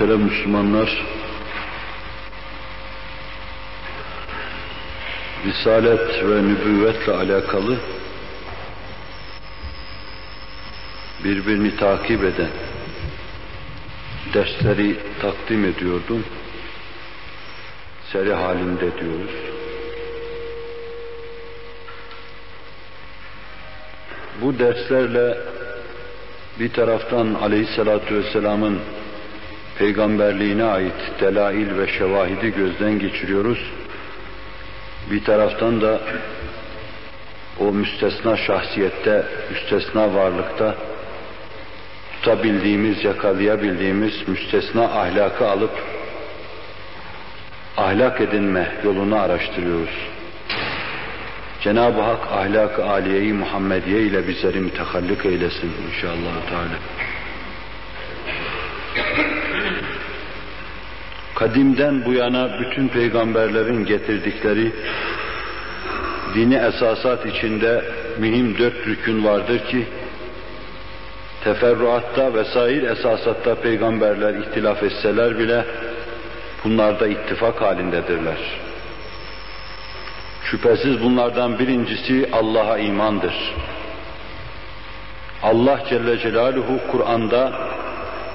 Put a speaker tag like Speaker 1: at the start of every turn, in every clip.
Speaker 1: Muhterem Müslümanlar, Risalet ve nübüvvetle alakalı birbirini takip eden dersleri takdim ediyordum. Seri halinde diyoruz. Bu derslerle bir taraftan Aleyhisselatü Vesselam'ın peygamberliğine ait delail ve şevahidi gözden geçiriyoruz. Bir taraftan da o müstesna şahsiyette, müstesna varlıkta tutabildiğimiz, yakalayabildiğimiz müstesna ahlakı alıp ahlak edinme yolunu araştırıyoruz. Cenab-ı Hak ahlak-ı aliyeyi Muhammediye ile bizleri mütehallik eylesin inşallah Teala. Kadimden bu yana bütün peygamberlerin getirdikleri dini esasat içinde mühim dört rükün vardır ki teferruatta vesair esasatta peygamberler ihtilaf etseler bile bunlarda ittifak halindedirler. Şüphesiz bunlardan birincisi Allah'a imandır. Allah Celle Celaluhu Kur'an'da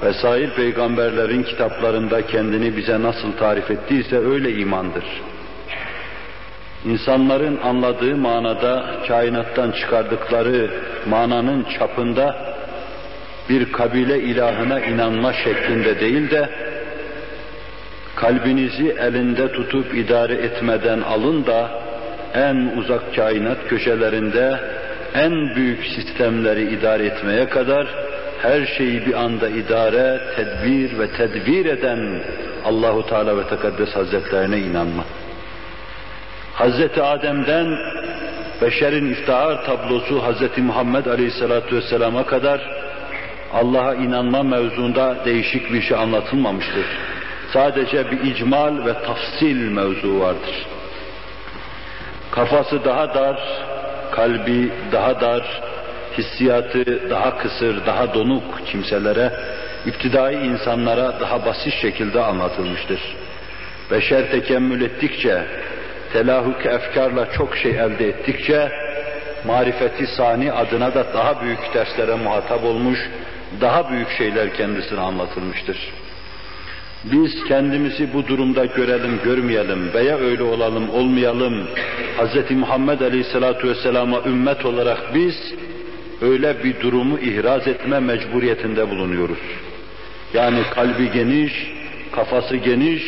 Speaker 1: vesair peygamberlerin kitaplarında kendini bize nasıl tarif ettiyse öyle imandır. İnsanların anladığı manada kainattan çıkardıkları mananın çapında bir kabile ilahına inanma şeklinde değil de kalbinizi elinde tutup idare etmeden alın da en uzak kainat köşelerinde en büyük sistemleri idare etmeye kadar her şeyi bir anda idare, tedbir ve tedbir eden Allahu Teala ve Tekaddes Hazretlerine inanma. Hazreti Adem'den beşerin iftihar tablosu Hazreti Muhammed Aleyhisselatü Vesselam'a kadar Allah'a inanma mevzunda değişik bir şey anlatılmamıştır. Sadece bir icmal ve tafsil mevzu vardır. Kafası daha dar, kalbi daha dar, hissiyatı daha kısır, daha donuk kimselere, iptidai insanlara daha basit şekilde anlatılmıştır. Beşer tekemmül ettikçe, telahuk efkarla çok şey elde ettikçe, marifeti sani adına da daha büyük derslere muhatap olmuş, daha büyük şeyler kendisine anlatılmıştır. Biz kendimizi bu durumda görelim, görmeyelim veya öyle olalım, olmayalım. Hz. Muhammed Aleyhisselatü Vesselam'a ümmet olarak biz öyle bir durumu ihraz etme mecburiyetinde bulunuyoruz. Yani kalbi geniş, kafası geniş,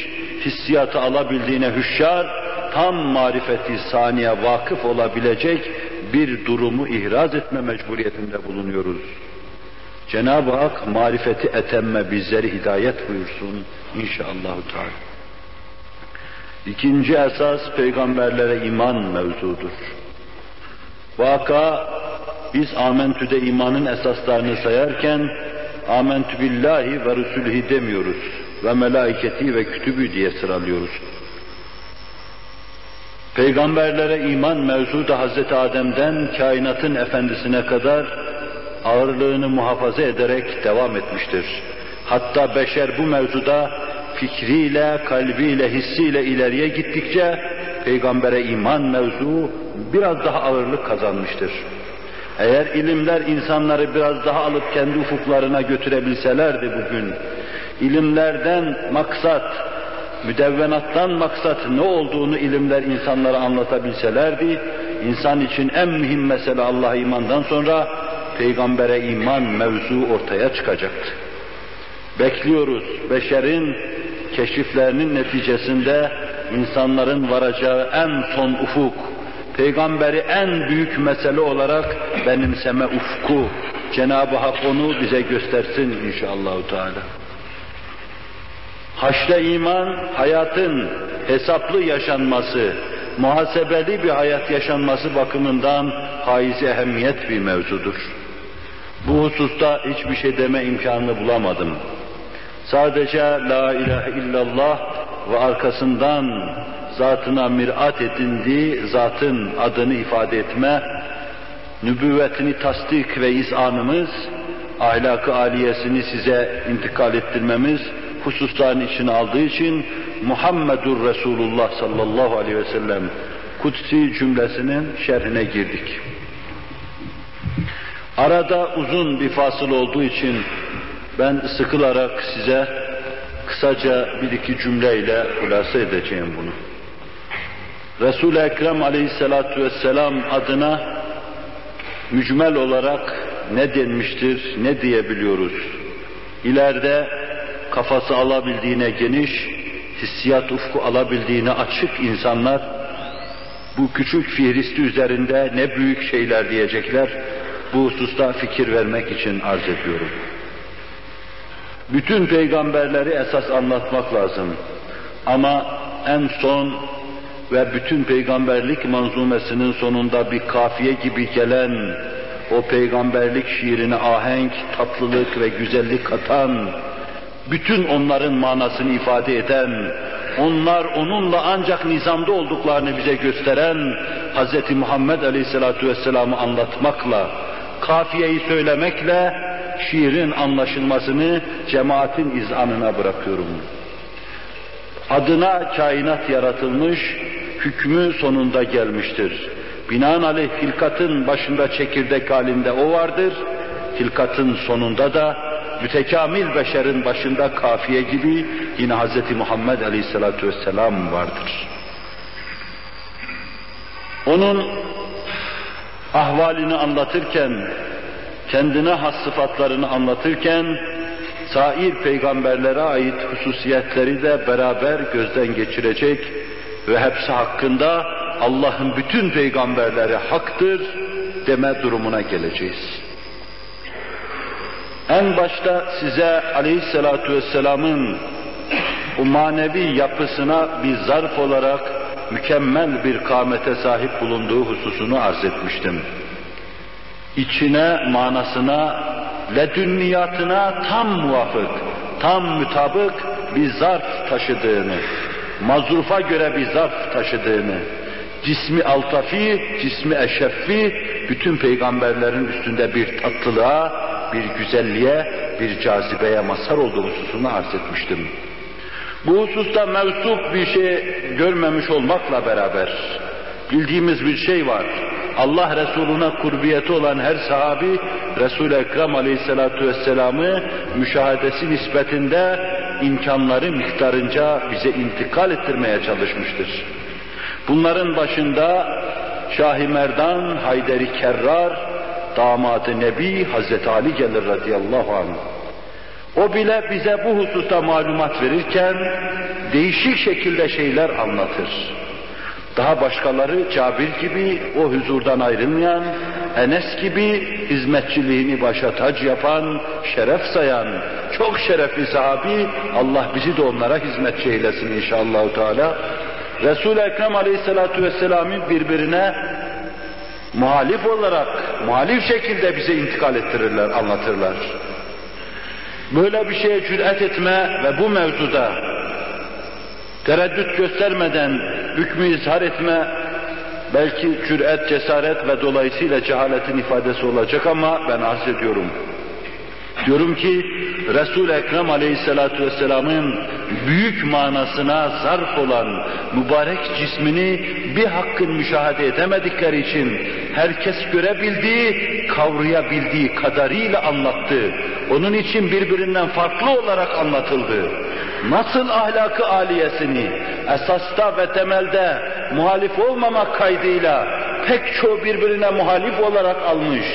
Speaker 1: hissiyatı alabildiğine hüşyar, tam marifeti saniye vakıf olabilecek bir durumu ihraz etme mecburiyetinde bulunuyoruz. Cenab-ı Hak marifeti etemme bizleri hidayet buyursun inşallah. Teala. İkinci esas peygamberlere iman mevzudur. Vaka biz amentüde imanın esaslarını sayarken amentü billahi ve rusulhi demiyoruz ve melaiketi ve kütübü diye sıralıyoruz. Peygamberlere iman mevzu da Hz. Adem'den kainatın efendisine kadar ağırlığını muhafaza ederek devam etmiştir. Hatta beşer bu mevzuda fikriyle, kalbiyle, hissiyle ileriye gittikçe peygambere iman mevzu biraz daha ağırlık kazanmıştır. Eğer ilimler insanları biraz daha alıp kendi ufuklarına götürebilselerdi bugün, ilimlerden maksat, müdevvenattan maksat ne olduğunu ilimler insanlara anlatabilselerdi, insan için en mühim mesele Allah'a imandan sonra peygambere iman mevzu ortaya çıkacaktı. Bekliyoruz beşerin keşiflerinin neticesinde insanların varacağı en son ufuk, peygamberi en büyük mesele olarak benimseme ufku, Cenab-ı Hak onu bize göstersin inşallah Teala. Haşre iman, hayatın hesaplı yaşanması, muhasebeli bir hayat yaşanması bakımından haiz ehemmiyet bir mevzudur. Bu hususta hiçbir şey deme imkanını bulamadım. Sadece La ilahe illallah ve arkasından zatına mirat edindiği zatın adını ifade etme, nübüvvetini tasdik ve izanımız, ahlakı aliyesini size intikal ettirmemiz, hususların içine aldığı için Muhammedur Resulullah sallallahu aleyhi ve sellem kutsi cümlesinin şerhine girdik. Arada uzun bir fasıl olduğu için ben sıkılarak size kısaca bir iki cümleyle hulasa edeceğim bunu. Resul-i Ekrem aleyhissalatu vesselam adına mücmel olarak ne denmiştir, ne diyebiliyoruz? İleride kafası alabildiğine geniş, hissiyat ufku alabildiğine açık insanlar bu küçük fihristi üzerinde ne büyük şeyler diyecekler, bu hususta fikir vermek için arz ediyorum. Bütün peygamberleri esas anlatmak lazım. Ama en son ve bütün peygamberlik manzumesinin sonunda bir kafiye gibi gelen o peygamberlik şiirine ahenk, tatlılık ve güzellik katan, bütün onların manasını ifade eden, onlar onunla ancak nizamda olduklarını bize gösteren Hz. Muhammed Aleyhisselatü Vesselam'ı anlatmakla, kafiyeyi söylemekle şiirin anlaşılmasını cemaatin izanına bırakıyorum. Adına kainat yaratılmış, hükmü sonunda gelmiştir. Binaenaleyh hilkatın başında çekirdek halinde o vardır, hilkatın sonunda da mütekamil beşerin başında kafiye gibi yine Hz. Muhammed Aleyhisselatü Vesselam vardır. Onun ahvalini anlatırken, kendine has sıfatlarını anlatırken, sair peygamberlere ait hususiyetleri de beraber gözden geçirecek ve hepsi hakkında Allah'ın bütün peygamberleri haktır deme durumuna geleceğiz. En başta size aleyhissalatu vesselamın o manevi yapısına bir zarf olarak mükemmel bir kâmete sahip bulunduğu hususunu arz etmiştim. İçine, manasına, ledünniyatına tam muvafık, tam mütabık bir zarf taşıdığını, mazrufa göre bir zarf taşıdığını, cismi altafi, cismi eşeffi, bütün peygamberlerin üstünde bir tatlılığa, bir güzelliğe, bir cazibeye mazhar olduğu hususunu arz etmiştim. Bu hususta mevsup bir şey görmemiş olmakla beraber bildiğimiz bir şey var. Allah Resuluna kurbiyeti olan her sahabi Resul-i Ekrem Aleyhisselatü Vesselam'ı müşahedesi nispetinde imkanları miktarınca bize intikal ettirmeye çalışmıştır. Bunların başında Şah-ı Merdan, Hayderi Kerrar, damadı Nebi Hazreti Ali gelir radıyallahu anh. O bile bize bu hususta malumat verirken değişik şekilde şeyler anlatır. Daha başkaları Cabir gibi o huzurdan ayrılmayan, Enes gibi hizmetçiliğini başa tac yapan, şeref sayan, çok şerefli sahabi, Allah bizi de onlara hizmetçi eylesin inşallah Teala. Resul-i Ekrem Aleyhisselatü Vesselam'ı birbirine muhalif olarak, muhalif şekilde bize intikal ettirirler, anlatırlar. Böyle bir şeye cüret etme ve bu mevzuda tereddüt göstermeden hükmü izhar etme belki cüret, cesaret ve dolayısıyla cehaletin ifadesi olacak ama ben arz ediyorum. Diyorum ki Resul-i Ekrem Aleyhisselatü Vesselam'ın büyük manasına zarf olan mübarek cismini bir hakkın müşahede edemedikleri için herkes görebildiği, kavrayabildiği kadarıyla anlattı. Onun için birbirinden farklı olarak anlatıldı. Nasıl ahlakı aliyesini esasta ve temelde muhalif olmamak kaydıyla pek çoğu birbirine muhalif olarak almış,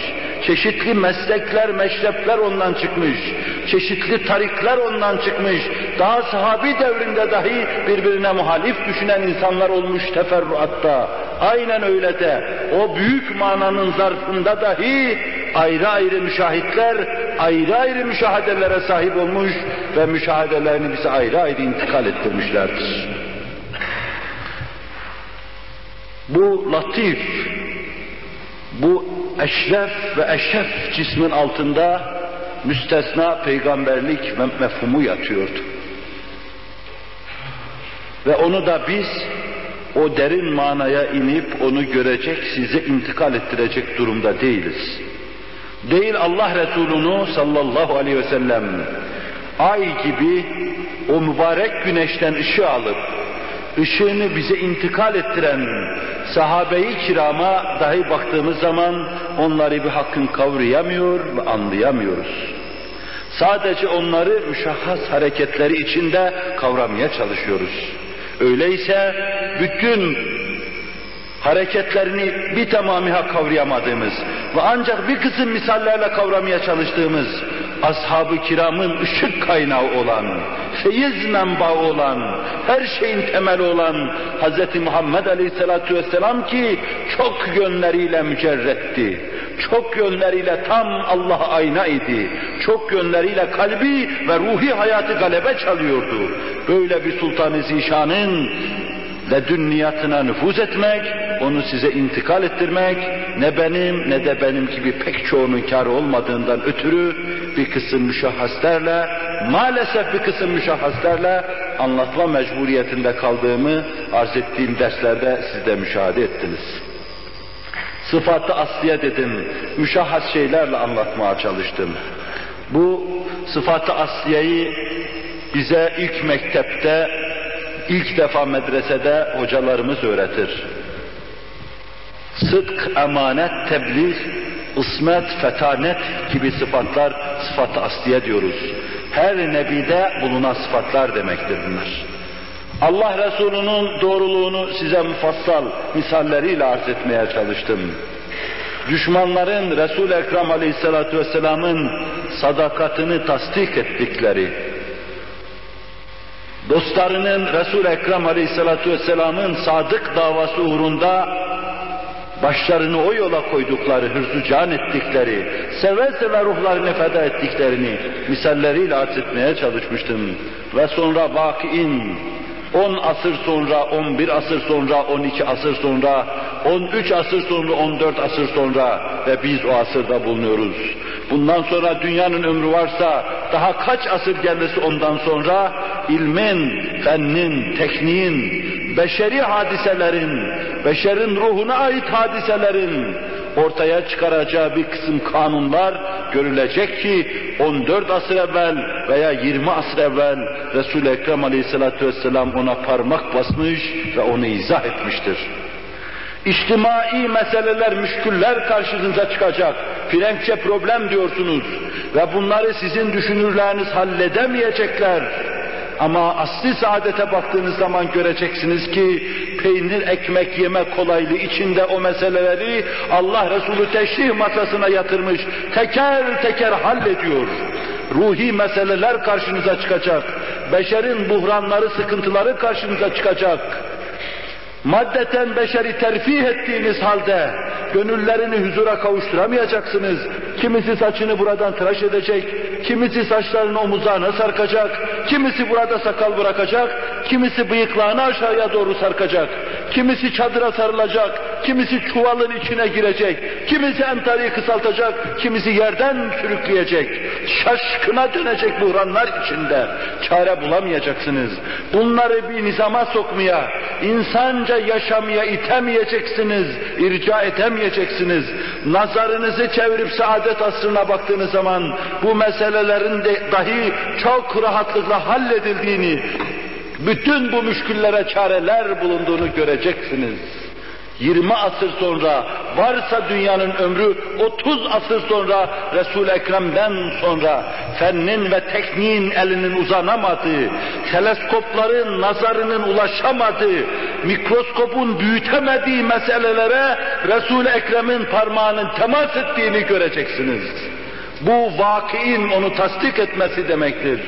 Speaker 1: çeşitli meslekler, meşrepler ondan çıkmış, çeşitli tarikler ondan çıkmış, daha sahabi devrinde dahi birbirine muhalif düşünen insanlar olmuş teferruatta. Aynen öyle de o büyük mananın zarfında dahi ayrı ayrı müşahitler, ayrı ayrı müşahedelere sahip olmuş ve müşahedelerini bize ayrı ayrı intikal ettirmişlerdir. Bu latif, bu eşref ve eşref cismin altında müstesna peygamberlik mefhumu yatıyordu. Ve onu da biz o derin manaya inip onu görecek, size intikal ettirecek durumda değiliz. Değil Allah Resulü'nü sallallahu aleyhi ve sellem ay gibi o mübarek güneşten ışığı alıp ışığını bize intikal ettiren sahabe-i kirama dahi baktığımız zaman onları bir hakkın kavrayamıyor ve anlayamıyoruz. Sadece onları müşahhas hareketleri içinde kavramaya çalışıyoruz. Öyleyse bütün hareketlerini bir tamamıyla kavrayamadığımız ve ancak bir kısım misallerle kavramaya çalıştığımız ashab-ı kiramın ışık kaynağı olan, feyiz menbaı olan, her şeyin temeli olan Hz. Muhammed Aleyhisselatü Vesselam ki çok yönleriyle mücerretti. Çok yönleriyle tam Allah'a ayna idi. Çok yönleriyle kalbi ve ruhi hayatı galebe çalıyordu. Böyle bir Sultan-ı Zişan'ın ledünniyatına nüfuz etmek, onu size intikal ettirmek, ne benim ne de benim gibi pek çoğunun kârı olmadığından ötürü bir kısım müşahhaslerle, maalesef bir kısım müşahhaslerle anlatma mecburiyetinde kaldığımı arz ettiğim derslerde siz de müşahede ettiniz. Sıfatı asliye dedim, müşahhas şeylerle anlatmaya çalıştım. Bu sıfatı asliyeyi bize ilk mektepte ilk defa medresede hocalarımız öğretir. Sıdk, emanet, tebliğ, ısmet, fetanet gibi sıfatlar sıfat-ı asliye diyoruz. Her nebide bulunan sıfatlar demektir bunlar. Allah Resulü'nün doğruluğunu size mufassal misalleriyle arz etmeye çalıştım. Düşmanların Resul-i Ekrem Aleyhisselatü Vesselam'ın sadakatini tasdik ettikleri, dostlarının Resul-i Ekrem Aleyhisselatü Vesselam'ın sadık davası uğrunda başlarını o yola koydukları, hırzı can ettikleri, seve seve ruhlarını feda ettiklerini misalleriyle arz etmeye çalışmıştım. Ve sonra vakiin 10 asır sonra, 11 asır sonra, 12 asır sonra, 13 asır sonra, 14 asır sonra ve biz o asırda bulunuyoruz. Bundan sonra dünyanın ömrü varsa daha kaç asır gelmesi ondan sonra ilmin, fennin, tekniğin, beşeri hadiselerin, beşerin ruhuna ait hadiselerin ortaya çıkaracağı bir kısım kanunlar görülecek ki 14 asır evvel veya 20 asır evvel Resul-i Ekrem Aleyhisselatü Vesselam ona parmak basmış ve onu izah etmiştir. İçtimai meseleler, müşküller karşınıza çıkacak. Frenkçe problem diyorsunuz ve bunları sizin düşünürleriniz halledemeyecekler. Ama asli saadete baktığınız zaman göreceksiniz ki peynir ekmek yeme kolaylığı içinde o meseleleri Allah Resulü teşrih masasına yatırmış, teker teker hallediyor. Ruhi meseleler karşınıza çıkacak. Beşerin buhranları, sıkıntıları karşınıza çıkacak maddeten beşeri terfih ettiğiniz halde gönüllerini huzura kavuşturamayacaksınız. Kimisi saçını buradan tıraş edecek, kimisi saçlarını omuzlarına sarkacak, kimisi burada sakal bırakacak, kimisi bıyıklarını aşağıya doğru sarkacak, kimisi çadıra sarılacak, kimisi çuvalın içine girecek, kimisi entarıyı kısaltacak, kimisi yerden sürükleyecek, şaşkına dönecek buhranlar içinde. Çare bulamayacaksınız. Bunları bir nizama sokmaya, insanca yaşamaya itemeyeceksiniz, irca edemeyeceksiniz. Nazarınızı çevirip saadet asrına baktığınız zaman bu meselelerin de dahi çok rahatlıkla halledildiğini, bütün bu müşküllere çareler bulunduğunu göreceksiniz. 20 asır sonra varsa dünyanın ömrü 30 asır sonra Resul-i Ekrem'den sonra fennin ve tekniğin elinin uzanamadığı, teleskopların nazarının ulaşamadığı, mikroskopun büyütemediği meselelere Resul-i Ekrem'in parmağının temas ettiğini göreceksiniz. Bu vakiin onu tasdik etmesi demektir.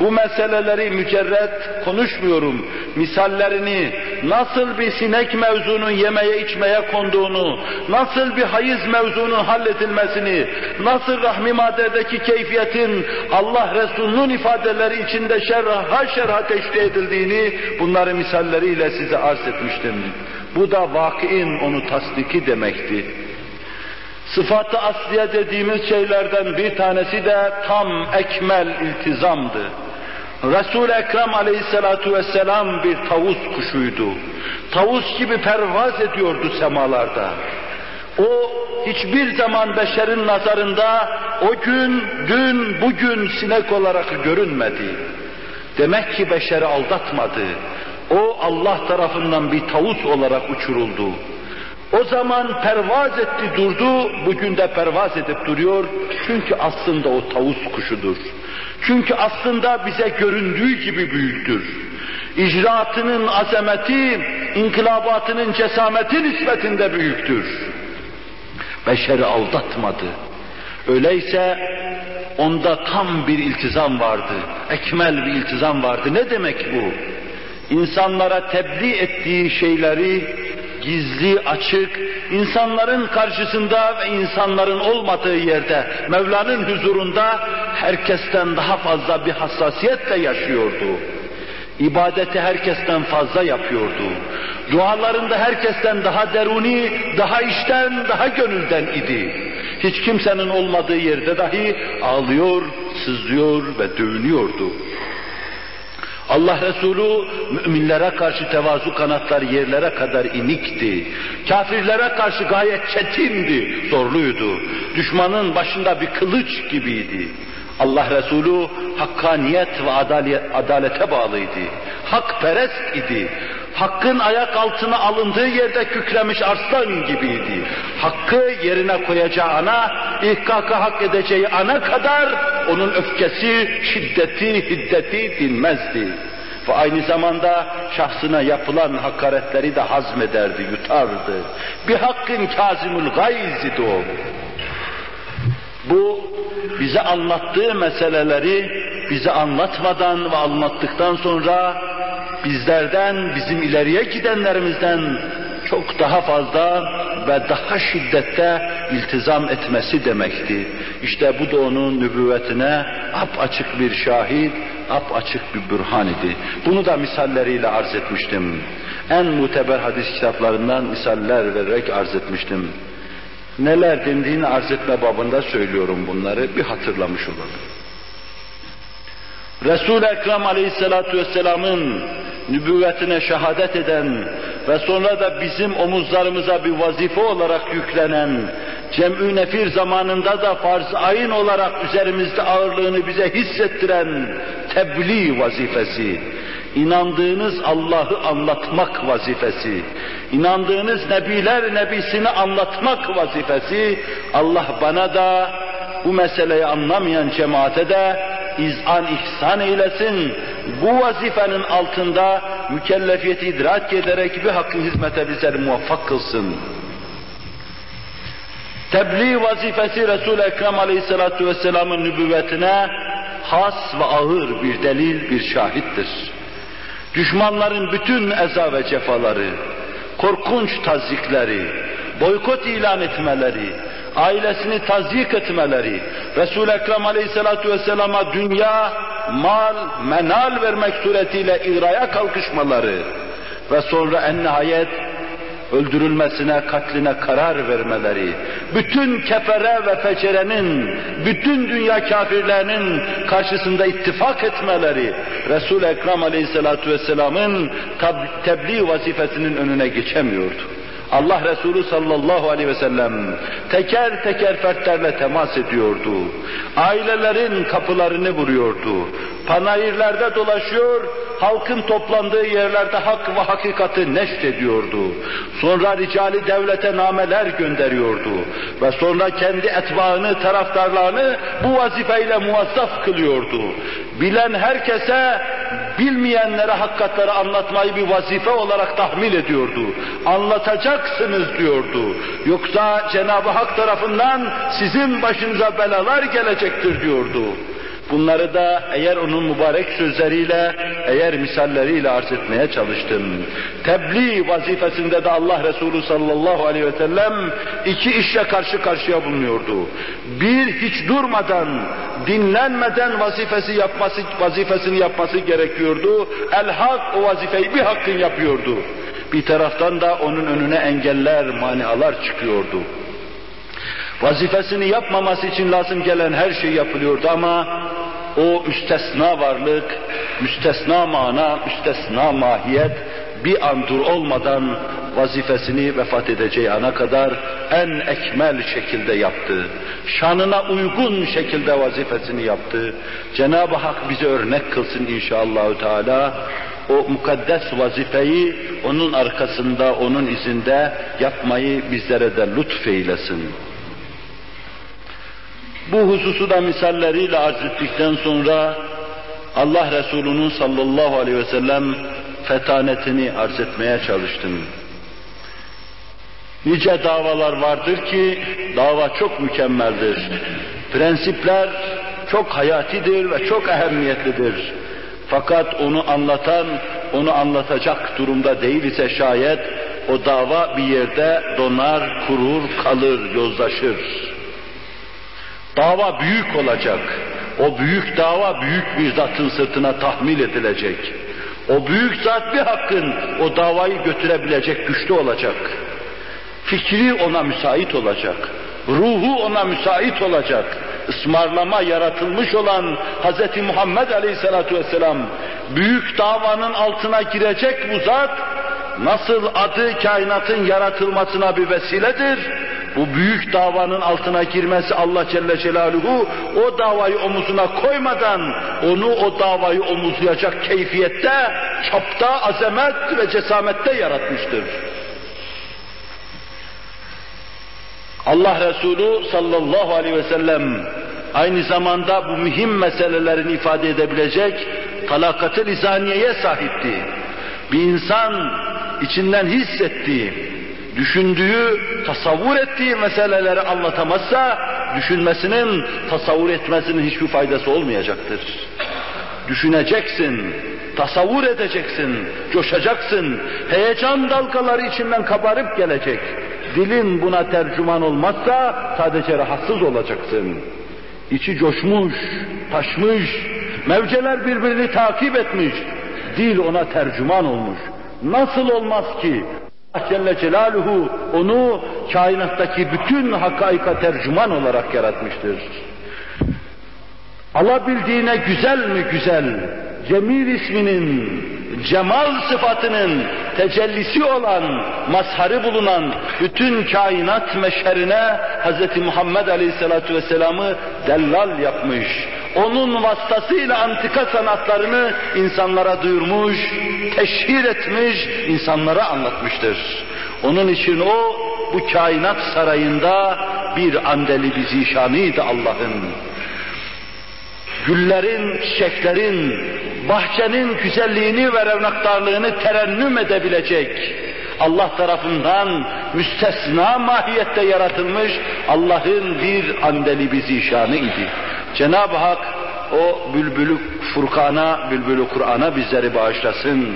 Speaker 1: Bu meseleleri mücerret konuşmuyorum. Misallerini, nasıl bir sinek mevzunun yemeye içmeye konduğunu, nasıl bir hayız mevzunun halledilmesini, nasıl rahmi maddedeki keyfiyetin Allah Resulü'nün ifadeleri içinde şerha şerha teşrih edildiğini bunları misalleriyle size arz etmiştim. Bu da vakiin onu tasdiki demekti. Sıfatı asliye dediğimiz şeylerden bir tanesi de tam ekmel iltizamdı. Resul-i Ekrem aleyhissalatu vesselam bir tavus kuşuydu. Tavus gibi pervaz ediyordu semalarda. O hiçbir zaman beşerin nazarında o gün, dün, bugün sinek olarak görünmedi. Demek ki beşeri aldatmadı. O Allah tarafından bir tavus olarak uçuruldu. O zaman pervaz etti durdu, bugün de pervaz edip duruyor. Çünkü aslında o tavus kuşudur. Çünkü aslında bize göründüğü gibi büyüktür. İcraatının azameti, inkılabatının cesameti nispetinde büyüktür. Beşeri aldatmadı. Öyleyse onda tam bir iltizam vardı. Ekmel bir iltizam vardı. Ne demek bu? İnsanlara tebliğ ettiği şeyleri gizli, açık, insanların karşısında ve insanların olmadığı yerde, Mevla'nın huzurunda herkesten daha fazla bir hassasiyetle yaşıyordu. İbadeti herkesten fazla yapıyordu. Dualarında herkesten daha deruni, daha içten, daha gönülden idi. Hiç kimsenin olmadığı yerde dahi ağlıyor, sızlıyor ve dövünüyordu. Allah Resulü müminlere karşı tevazu kanatları yerlere kadar inikti. Kafirlere karşı gayet çetindi, zorluydu. Düşmanın başında bir kılıç gibiydi. Allah Resulü hakkaniyet ve adalete bağlıydı. Hakperest idi. Hakkın ayak altına alındığı yerde kükremiş arslan gibiydi. Hakkı yerine koyacağı ana, ihkaka hak edeceği ana kadar onun öfkesi, şiddeti, hiddeti dinmezdi. Ve aynı zamanda şahsına yapılan hakaretleri de hazmederdi, yutardı. Bir hakkın kazimul gayz idi o. Bu bize anlattığı meseleleri bize anlatmadan ve anlattıktan sonra bizlerden, bizim ileriye gidenlerimizden çok daha fazla ve daha şiddette iltizam etmesi demekti. İşte bu da onun nübüvvetine açık bir şahit, açık bir bürhan idi. Bunu da misalleriyle arz etmiştim. En muteber hadis kitaplarından misaller vererek arz etmiştim. Neler dendiğini arz etme babında söylüyorum bunları, bir hatırlamış olalım. Resul-i Ekrem Aleyhisselatü Vesselam'ın nübüvvetine şehadet eden ve sonra da bizim omuzlarımıza bir vazife olarak yüklenen, cem'ü nefir zamanında da farz ayın olarak üzerimizde ağırlığını bize hissettiren tebliğ vazifesi, inandığınız Allah'ı anlatmak vazifesi, inandığınız Nebiler Nebisini anlatmak vazifesi, Allah bana da bu meseleyi anlamayan cemaate de izan ihsan eylesin. Bu vazifenin altında mükellefiyeti idrak ederek bir hakkın hizmete bizleri muvaffak kılsın. Tebliğ vazifesi Resul-i Ekrem Aleyhisselatü Vesselam'ın nübüvvetine has ve ağır bir delil, bir şahittir. Düşmanların bütün eza ve cefaları, korkunç tazikleri, boykot ilan etmeleri, ailesini tazyik etmeleri, Resul-i Ekrem Aleyhisselatü Vesselam'a dünya, mal, menal vermek suretiyle igraya kalkışmaları ve sonra en nihayet öldürülmesine, katline karar vermeleri, bütün kefere ve fecerenin, bütün dünya kafirlerinin karşısında ittifak etmeleri, Resul-i Ekrem Aleyhisselatü Vesselam'ın tebliğ vazifesinin önüne geçemiyordu. Allah Resulü sallallahu aleyhi ve sellem teker teker fertlerle temas ediyordu. Ailelerin kapılarını vuruyordu. Panayırlarda dolaşıyor, halkın toplandığı yerlerde hak ve hakikati neşt ediyordu. Sonra ricali devlete nameler gönderiyordu. Ve sonra kendi etbaını, taraftarlarını bu vazifeyle muvazzaf kılıyordu. Bilen herkese bilmeyenlere hakikatleri anlatmayı bir vazife olarak tahmil ediyordu. Anlatacaksınız diyordu. Yoksa Cenab-ı Hak tarafından sizin başınıza belalar gelecektir diyordu. Bunları da eğer onun mübarek sözleriyle, eğer misalleriyle arz etmeye çalıştım. Tebliğ vazifesinde de Allah Resulü sallallahu aleyhi ve sellem iki işle karşı karşıya bulunuyordu. Bir, hiç durmadan, dinlenmeden vazifesi yapması, vazifesini yapması gerekiyordu. El hak o vazifeyi bir hakkın yapıyordu. Bir taraftan da onun önüne engeller, manialar çıkıyordu. Vazifesini yapmaması için lazım gelen her şey yapılıyordu ama o müstesna varlık, müstesna mana, müstesna mahiyet bir an dur olmadan vazifesini vefat edeceği ana kadar en ekmel şekilde yaptı. Şanına uygun şekilde vazifesini yaptı. Cenab-ı Hak bize örnek kılsın inşallah Teala. O mukaddes vazifeyi onun arkasında, onun izinde yapmayı bizlere de lütfeylesin. Bu hususu da misalleriyle arz ettikten sonra Allah Resulü'nün sallallahu aleyhi ve sellem fetanetini arz etmeye çalıştım. Nice davalar vardır ki dava çok mükemmeldir. Prensipler çok hayatidir ve çok ehemmiyetlidir. Fakat onu anlatan, onu anlatacak durumda değil ise şayet o dava bir yerde donar, kurur, kalır, yozlaşır. Dava büyük olacak. O büyük dava büyük bir zatın sırtına tahmil edilecek. O büyük zat bir hakkın o davayı götürebilecek güçlü olacak. Fikri ona müsait olacak. Ruhu ona müsait olacak. Ismarlama yaratılmış olan Hz. Muhammed Aleyhisselatü Vesselam büyük davanın altına girecek bu zat nasıl adı kainatın yaratılmasına bir vesiledir, bu büyük davanın altına girmesi Allah Celle Celaluhu o davayı omuzuna koymadan onu o davayı omuzlayacak keyfiyette, çapta, azamet ve cesamette yaratmıştır. Allah Resulü sallallahu aleyhi ve sellem aynı zamanda bu mühim meselelerini ifade edebilecek talakat-ı lisaniyeye sahipti. Bir insan içinden hissettiği, düşündüğü, tasavvur ettiği meseleleri anlatamazsa, düşünmesinin, tasavvur etmesinin hiçbir faydası olmayacaktır. Düşüneceksin, tasavvur edeceksin, coşacaksın, heyecan dalgaları içinden kabarıp gelecek. Dilin buna tercüman olmazsa sadece rahatsız olacaksın. İçi coşmuş, taşmış, mevceler birbirini takip etmiş. Dil ona tercüman olmuş. Nasıl olmaz ki Allah Celle Celaluhu onu kainattaki bütün hakaika tercüman olarak yaratmıştır. Alabildiğine güzel mi güzel, Cemil isminin, cemal sıfatının tecellisi olan, mazharı bulunan bütün kainat meşherine Hz. Muhammed Aleyhisselatü Vesselam'ı dellal yapmış. Onun vasıtasıyla antika sanatlarını insanlara duyurmuş, teşhir etmiş, insanlara anlatmıştır. Onun için o bu kainat sarayında bir andeli bir zişanıydı Allah'ın güllerin, çiçeklerin, bahçenin güzelliğini ve revnaktarlığını terennüm edebilecek, Allah tarafından müstesna mahiyette yaratılmış Allah'ın bir andeli bir zişanı idi. Cenab-ı Hak o bülbülü Furkan'a, bülbülü Kur'an'a bizleri bağışlasın,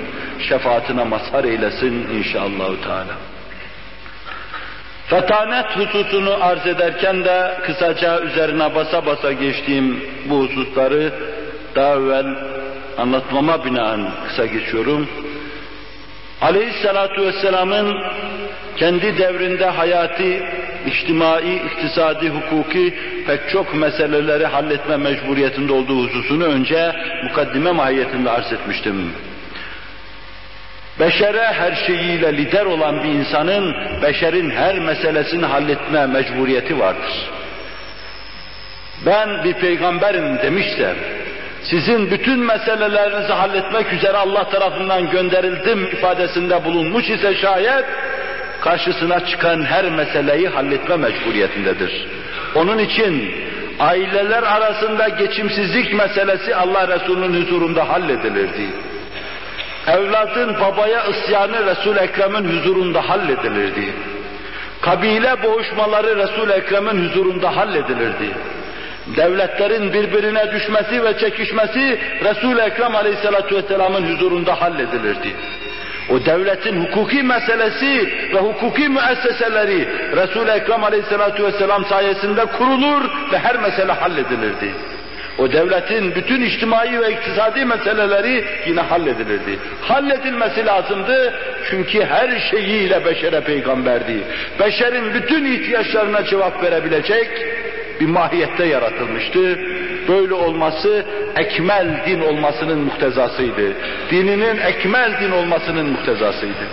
Speaker 1: şefaatine mazhar eylesin inşallah Teala. Fetanet hususunu arz ederken de kısaca üzerine basa basa geçtiğim bu hususları daha evvel anlatmama binaen kısa geçiyorum. Aleyhissalatu vesselamın kendi devrinde hayati, içtimai, iktisadi, hukuki pek çok meseleleri halletme mecburiyetinde olduğu hususunu önce mukaddime mahiyetinde arz etmiştim. Beşere her şeyiyle lider olan bir insanın beşerin her meselesini halletme mecburiyeti vardır. Ben bir peygamberim demişler. Sizin bütün meselelerinizi halletmek üzere Allah tarafından gönderildim ifadesinde bulunmuş ise şayet karşısına çıkan her meseleyi halletme mecburiyetindedir. Onun için aileler arasında geçimsizlik meselesi Allah Resulü'nün huzurunda halledilirdi evladın babaya isyanı Resul-i Ekrem'in huzurunda halledilirdi. Kabile boğuşmaları Resul-i Ekrem'in huzurunda halledilirdi. Devletlerin birbirine düşmesi ve çekişmesi Resul-i Ekrem Aleyhisselatü Vesselam'ın huzurunda halledilirdi. O devletin hukuki meselesi ve hukuki müesseseleri Resul-i Ekrem Aleyhisselatü Vesselam sayesinde kurulur ve her mesele halledilirdi. O devletin bütün içtimai ve iktisadi meseleleri yine halledilirdi. Halledilmesi lazımdı çünkü her şeyiyle beşere peygamberdi. Beşerin bütün ihtiyaçlarına cevap verebilecek bir mahiyette yaratılmıştı. Böyle olması ekmel din olmasının muhtezasıydı. Dininin ekmel din olmasının muhtezasıydı.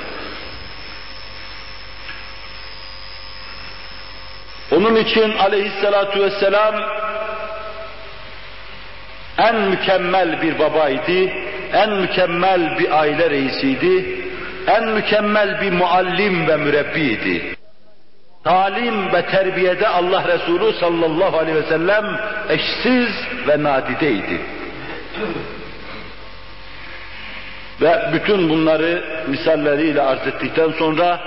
Speaker 1: Onun için aleyhissalatu vesselam en mükemmel bir babaydı, en mükemmel bir aile reisiydi, en mükemmel bir muallim ve mürebbiydi. Talim ve terbiyede Allah Resulü sallallahu aleyhi ve sellem eşsiz ve nadideydi. Ve bütün bunları misalleriyle arz ettikten sonra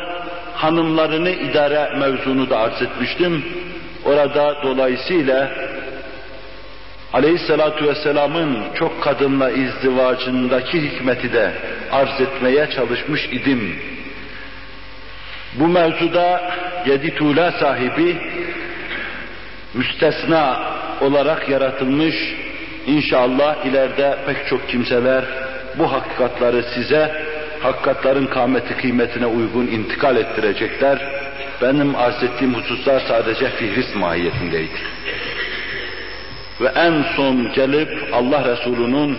Speaker 1: hanımlarını idare mevzunu da arz etmiştim. Orada dolayısıyla Aleyhisselatu Vesselam'ın çok kadınla izdivacındaki hikmeti de arz etmeye çalışmış idim. Bu mevzuda yedi tuğla sahibi müstesna olarak yaratılmış İnşallah ileride pek çok kimseler bu hakikatları size hakikatların kâmeti kıymetine uygun intikal ettirecekler. Benim arz ettiğim hususlar sadece fihrist mahiyetindeydi. Ve en son gelip Allah Resulü'nün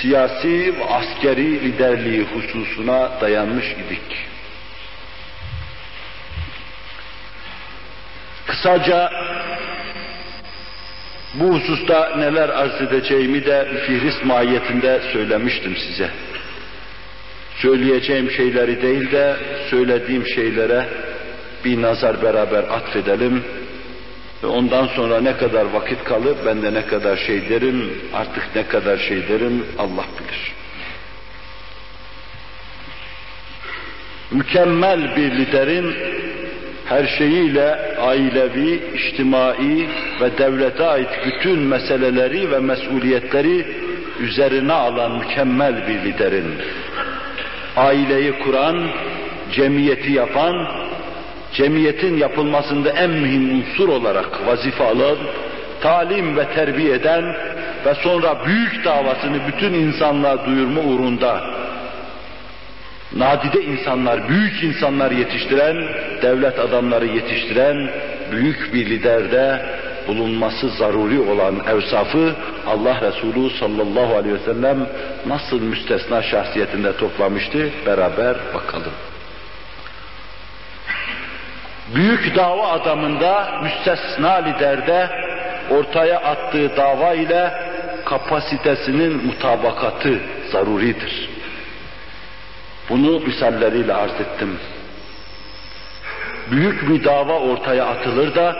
Speaker 1: siyasi ve askeri liderliği hususuna dayanmış idik. Kısaca bu hususta neler arz edeceğimi de fihrist mahiyetinde söylemiştim size. Söyleyeceğim şeyleri değil de söylediğim şeylere bir nazar beraber atfedelim. Ve ondan sonra ne kadar vakit kalır, ben de ne kadar şey derim, artık ne kadar şey derim Allah bilir. Mükemmel bir liderin her şeyiyle ailevi, içtimai ve devlete ait bütün meseleleri ve mesuliyetleri üzerine alan mükemmel bir liderin, aileyi kuran, cemiyeti yapan, cemiyetin yapılmasında en mühim unsur olarak vazife alan, talim ve terbiye eden ve sonra büyük davasını bütün insanlığa duyurma uğrunda nadide insanlar, büyük insanlar yetiştiren, devlet adamları yetiştiren büyük bir liderde bulunması zaruri olan evsafı Allah Resulü sallallahu aleyhi ve sellem nasıl müstesna şahsiyetinde toplamıştı beraber bakalım. Büyük dava adamında müstesna liderde ortaya attığı dava ile kapasitesinin mutabakatı zaruridir. Bunu misalleriyle arz ettim. Büyük bir dava ortaya atılır da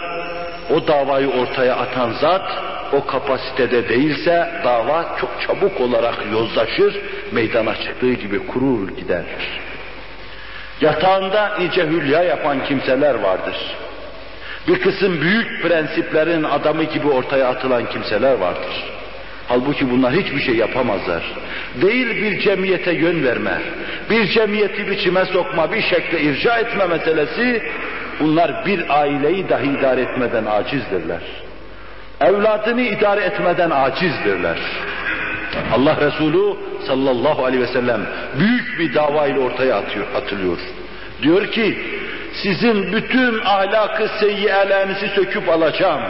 Speaker 1: o davayı ortaya atan zat o kapasitede değilse dava çok çabuk olarak yozlaşır, meydana çıktığı gibi kurur gider. Yatağında nice hülya yapan kimseler vardır. Bir kısım büyük prensiplerin adamı gibi ortaya atılan kimseler vardır. Halbuki bunlar hiçbir şey yapamazlar. Değil bir cemiyete yön verme, bir cemiyeti biçime sokma, bir şekle irca etme meselesi, bunlar bir aileyi dahi idare etmeden acizdirler. Evladını idare etmeden acizdirler. Allah Resulü sallallahu aleyhi ve sellem büyük bir dava ile ortaya atıyor, atılıyor. Diyor ki, sizin bütün ahlakı seyyiyelerinizi söküp alacağım.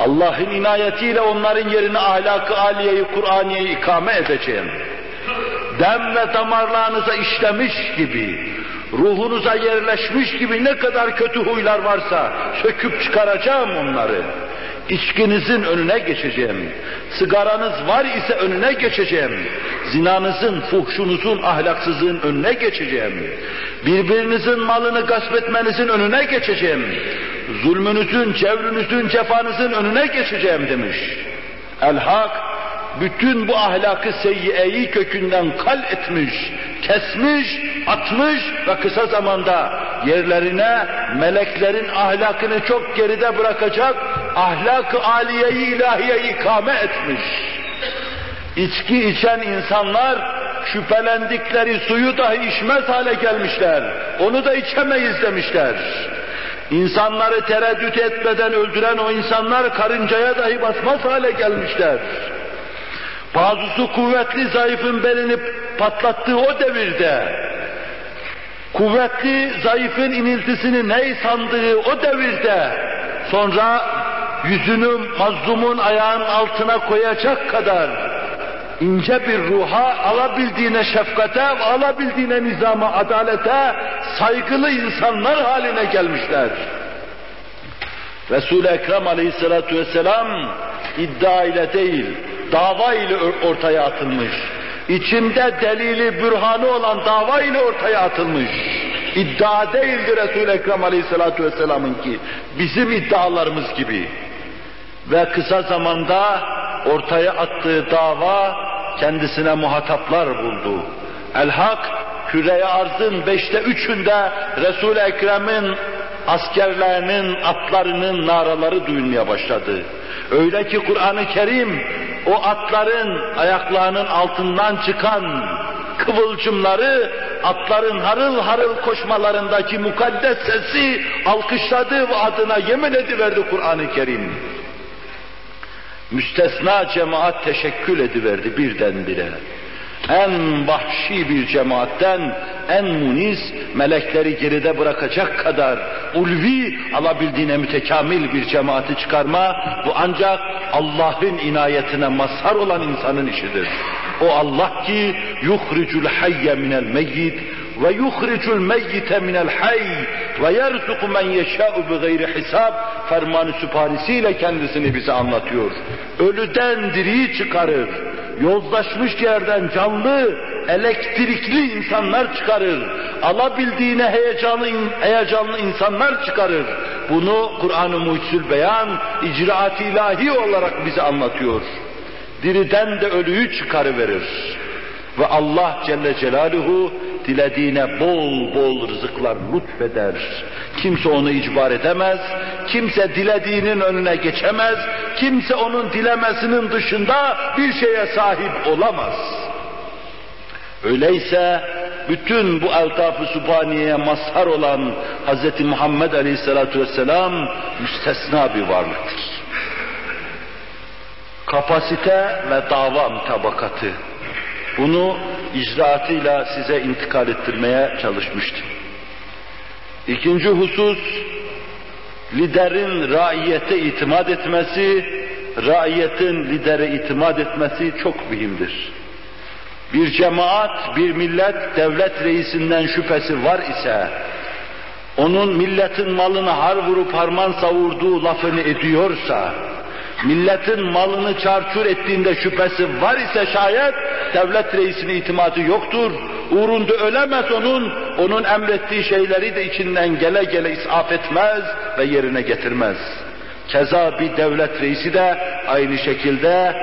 Speaker 1: Allah'ın inayetiyle onların yerine ahlakı aliyeyi, Kur'aniyeyi ikame edeceğim. Dem ve damarlarınıza işlemiş gibi, ruhunuza yerleşmiş gibi ne kadar kötü huylar varsa söküp çıkaracağım onları. İçkinizin önüne geçeceğim. Sigaranız var ise önüne geçeceğim. Zinanızın, fuhşunuzun, ahlaksızlığın önüne geçeceğim. Birbirinizin malını gasp etmenizin önüne geçeceğim. Zulmünüzün, cevrünüzün, cefanızın önüne geçeceğim demiş. El-Hak bütün bu ahlakı seyyiyeyi kökünden kal etmiş, kesmiş, atmış ve kısa zamanda yerlerine meleklerin ahlakını çok geride bırakacak ahlak-ı aliyeyi ilahiyeyi ikame etmiş. İçki içen insanlar şüphelendikleri suyu dahi içmez hale gelmişler. Onu da içemeyiz demişler. İnsanları tereddüt etmeden öldüren o insanlar karıncaya dahi basmaz hale gelmişler. Bazısı kuvvetli zayıfın belini patlattığı o devirde, kuvvetli zayıfın iniltisini ney sandığı o devirde, sonra yüzünü mazlumun ayağın altına koyacak kadar ince bir ruha, alabildiğine şefkate, alabildiğine nizama, adalete saygılı insanlar haline gelmişler. Resul-i Ekrem aleyhissalatu vesselam iddia ile değil, dava ile ortaya atılmış. İçinde delili, bürhanı olan dava ile ortaya atılmış. İddia değildir Resul-i Ekrem aleyhissalatu vesselamın ki, bizim iddialarımız gibi. Ve kısa zamanda ortaya attığı dava kendisine muhataplar buldu. El-Hak, küre arzın beşte üçünde Resul-i Ekrem'in askerlerinin, atlarının naraları duyulmaya başladı. Öyle ki Kur'an-ı Kerim o atların ayaklarının altından çıkan kıvılcımları atların harıl harıl koşmalarındaki mukaddes sesi alkışladı ve adına yemin ediverdi Kur'an-ı Kerim. Müstesna cemaat teşekkül ediverdi birdenbire en vahşi bir cemaatten en muniz melekleri geride bırakacak kadar ulvi alabildiğine mütekamil bir cemaati çıkarma bu ancak Allah'ın inayetine mazhar olan insanın işidir. O Allah ki yuhricul hayye minel meyyit ve yuhricul meyyite minel hayy ve yerzuku men yeşâ'u bi gayri hisab fermanı süparisiyle kendisini bize anlatıyor. Ölüden diriyi çıkarır yozlaşmış yerden canlı, elektrikli insanlar çıkarır. Alabildiğine heyecanlı, heyecanlı insanlar çıkarır. Bunu Kur'an-ı Mucizül Beyan icraat ilahi olarak bize anlatıyor. Diriden de ölüyü çıkarıverir. Ve Allah Celle Celaluhu dilediğine bol bol rızıklar lütfeder. Kimse onu icbar edemez, kimse dilediğinin önüne geçemez, kimse onun dilemesinin dışında bir şeye sahip olamaz. Öyleyse bütün bu eltaf-ı subhaniyeye mazhar olan Hz. Muhammed Aleyhisselatü Vesselam müstesna bir varlıktır. Kapasite ve dava mutabakatı bunu icraatıyla size intikal ettirmeye çalışmıştım. İkinci husus, liderin raiyete itimat etmesi, raiyetin lidere itimat etmesi çok mühimdir. Bir cemaat, bir millet devlet reisinden şüphesi var ise, onun milletin malını har vurup harman savurduğu lafını ediyorsa, milletin malını çarçur ettiğinde şüphesi var ise şayet devlet reisine itimadı yoktur. Uğrunda ölemez onun, onun emrettiği şeyleri de içinden gele gele isaf etmez ve yerine getirmez. Keza bir devlet reisi de aynı şekilde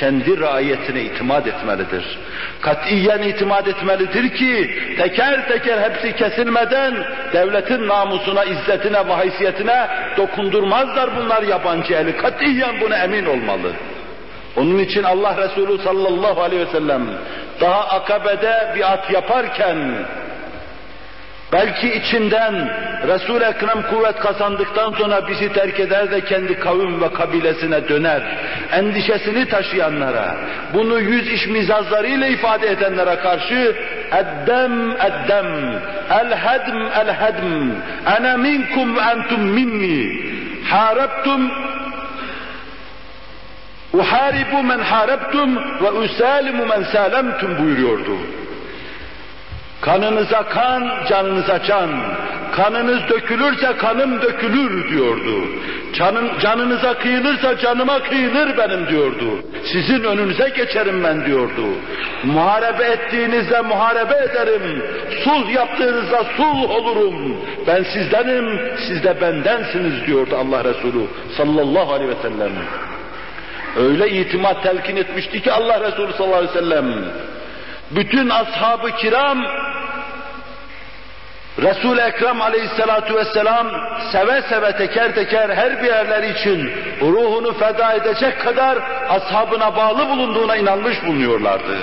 Speaker 1: kendi raiyetine itimat etmelidir. Katiyen itimat etmelidir ki teker teker hepsi kesilmeden devletin namusuna, izzetine ve haysiyetine dokundurmazlar bunlar yabancı eli. Katiyen buna emin olmalı. Onun için Allah Resulü sallallahu aleyhi ve sellem daha akabede bir at yaparken Belki içinden Resul-i Ekrem kuvvet kazandıktan sonra bizi terk eder de kendi kavim ve kabilesine döner. Endişesini taşıyanlara, bunu yüz iş mizazlarıyla ifade edenlere karşı eddem eddem, el hedm el hedm, ene minkum ve entum minni, harabtum uharibu men harabtum ve usalimu men salemtum buyuruyordu. Kanınıza kan, canınıza can. Kanınız dökülürse kanım dökülür diyordu. Canın, canınıza kıyılırsa canıma kıyılır benim diyordu. Sizin önünüze geçerim ben diyordu. Muharebe ettiğinizde muharebe ederim. Sulh yaptığınızda sulh olurum. Ben sizdenim, siz de bendensiniz diyordu Allah Resulü sallallahu aleyhi ve sellem. Öyle itimat telkin etmişti ki Allah Resulü sallallahu aleyhi ve sellem bütün ashab-ı kiram Resul-i Ekrem aleyhissalatu vesselam seve seve teker teker her bir yerleri için ruhunu feda edecek kadar ashabına bağlı bulunduğuna inanmış bulunuyorlardı.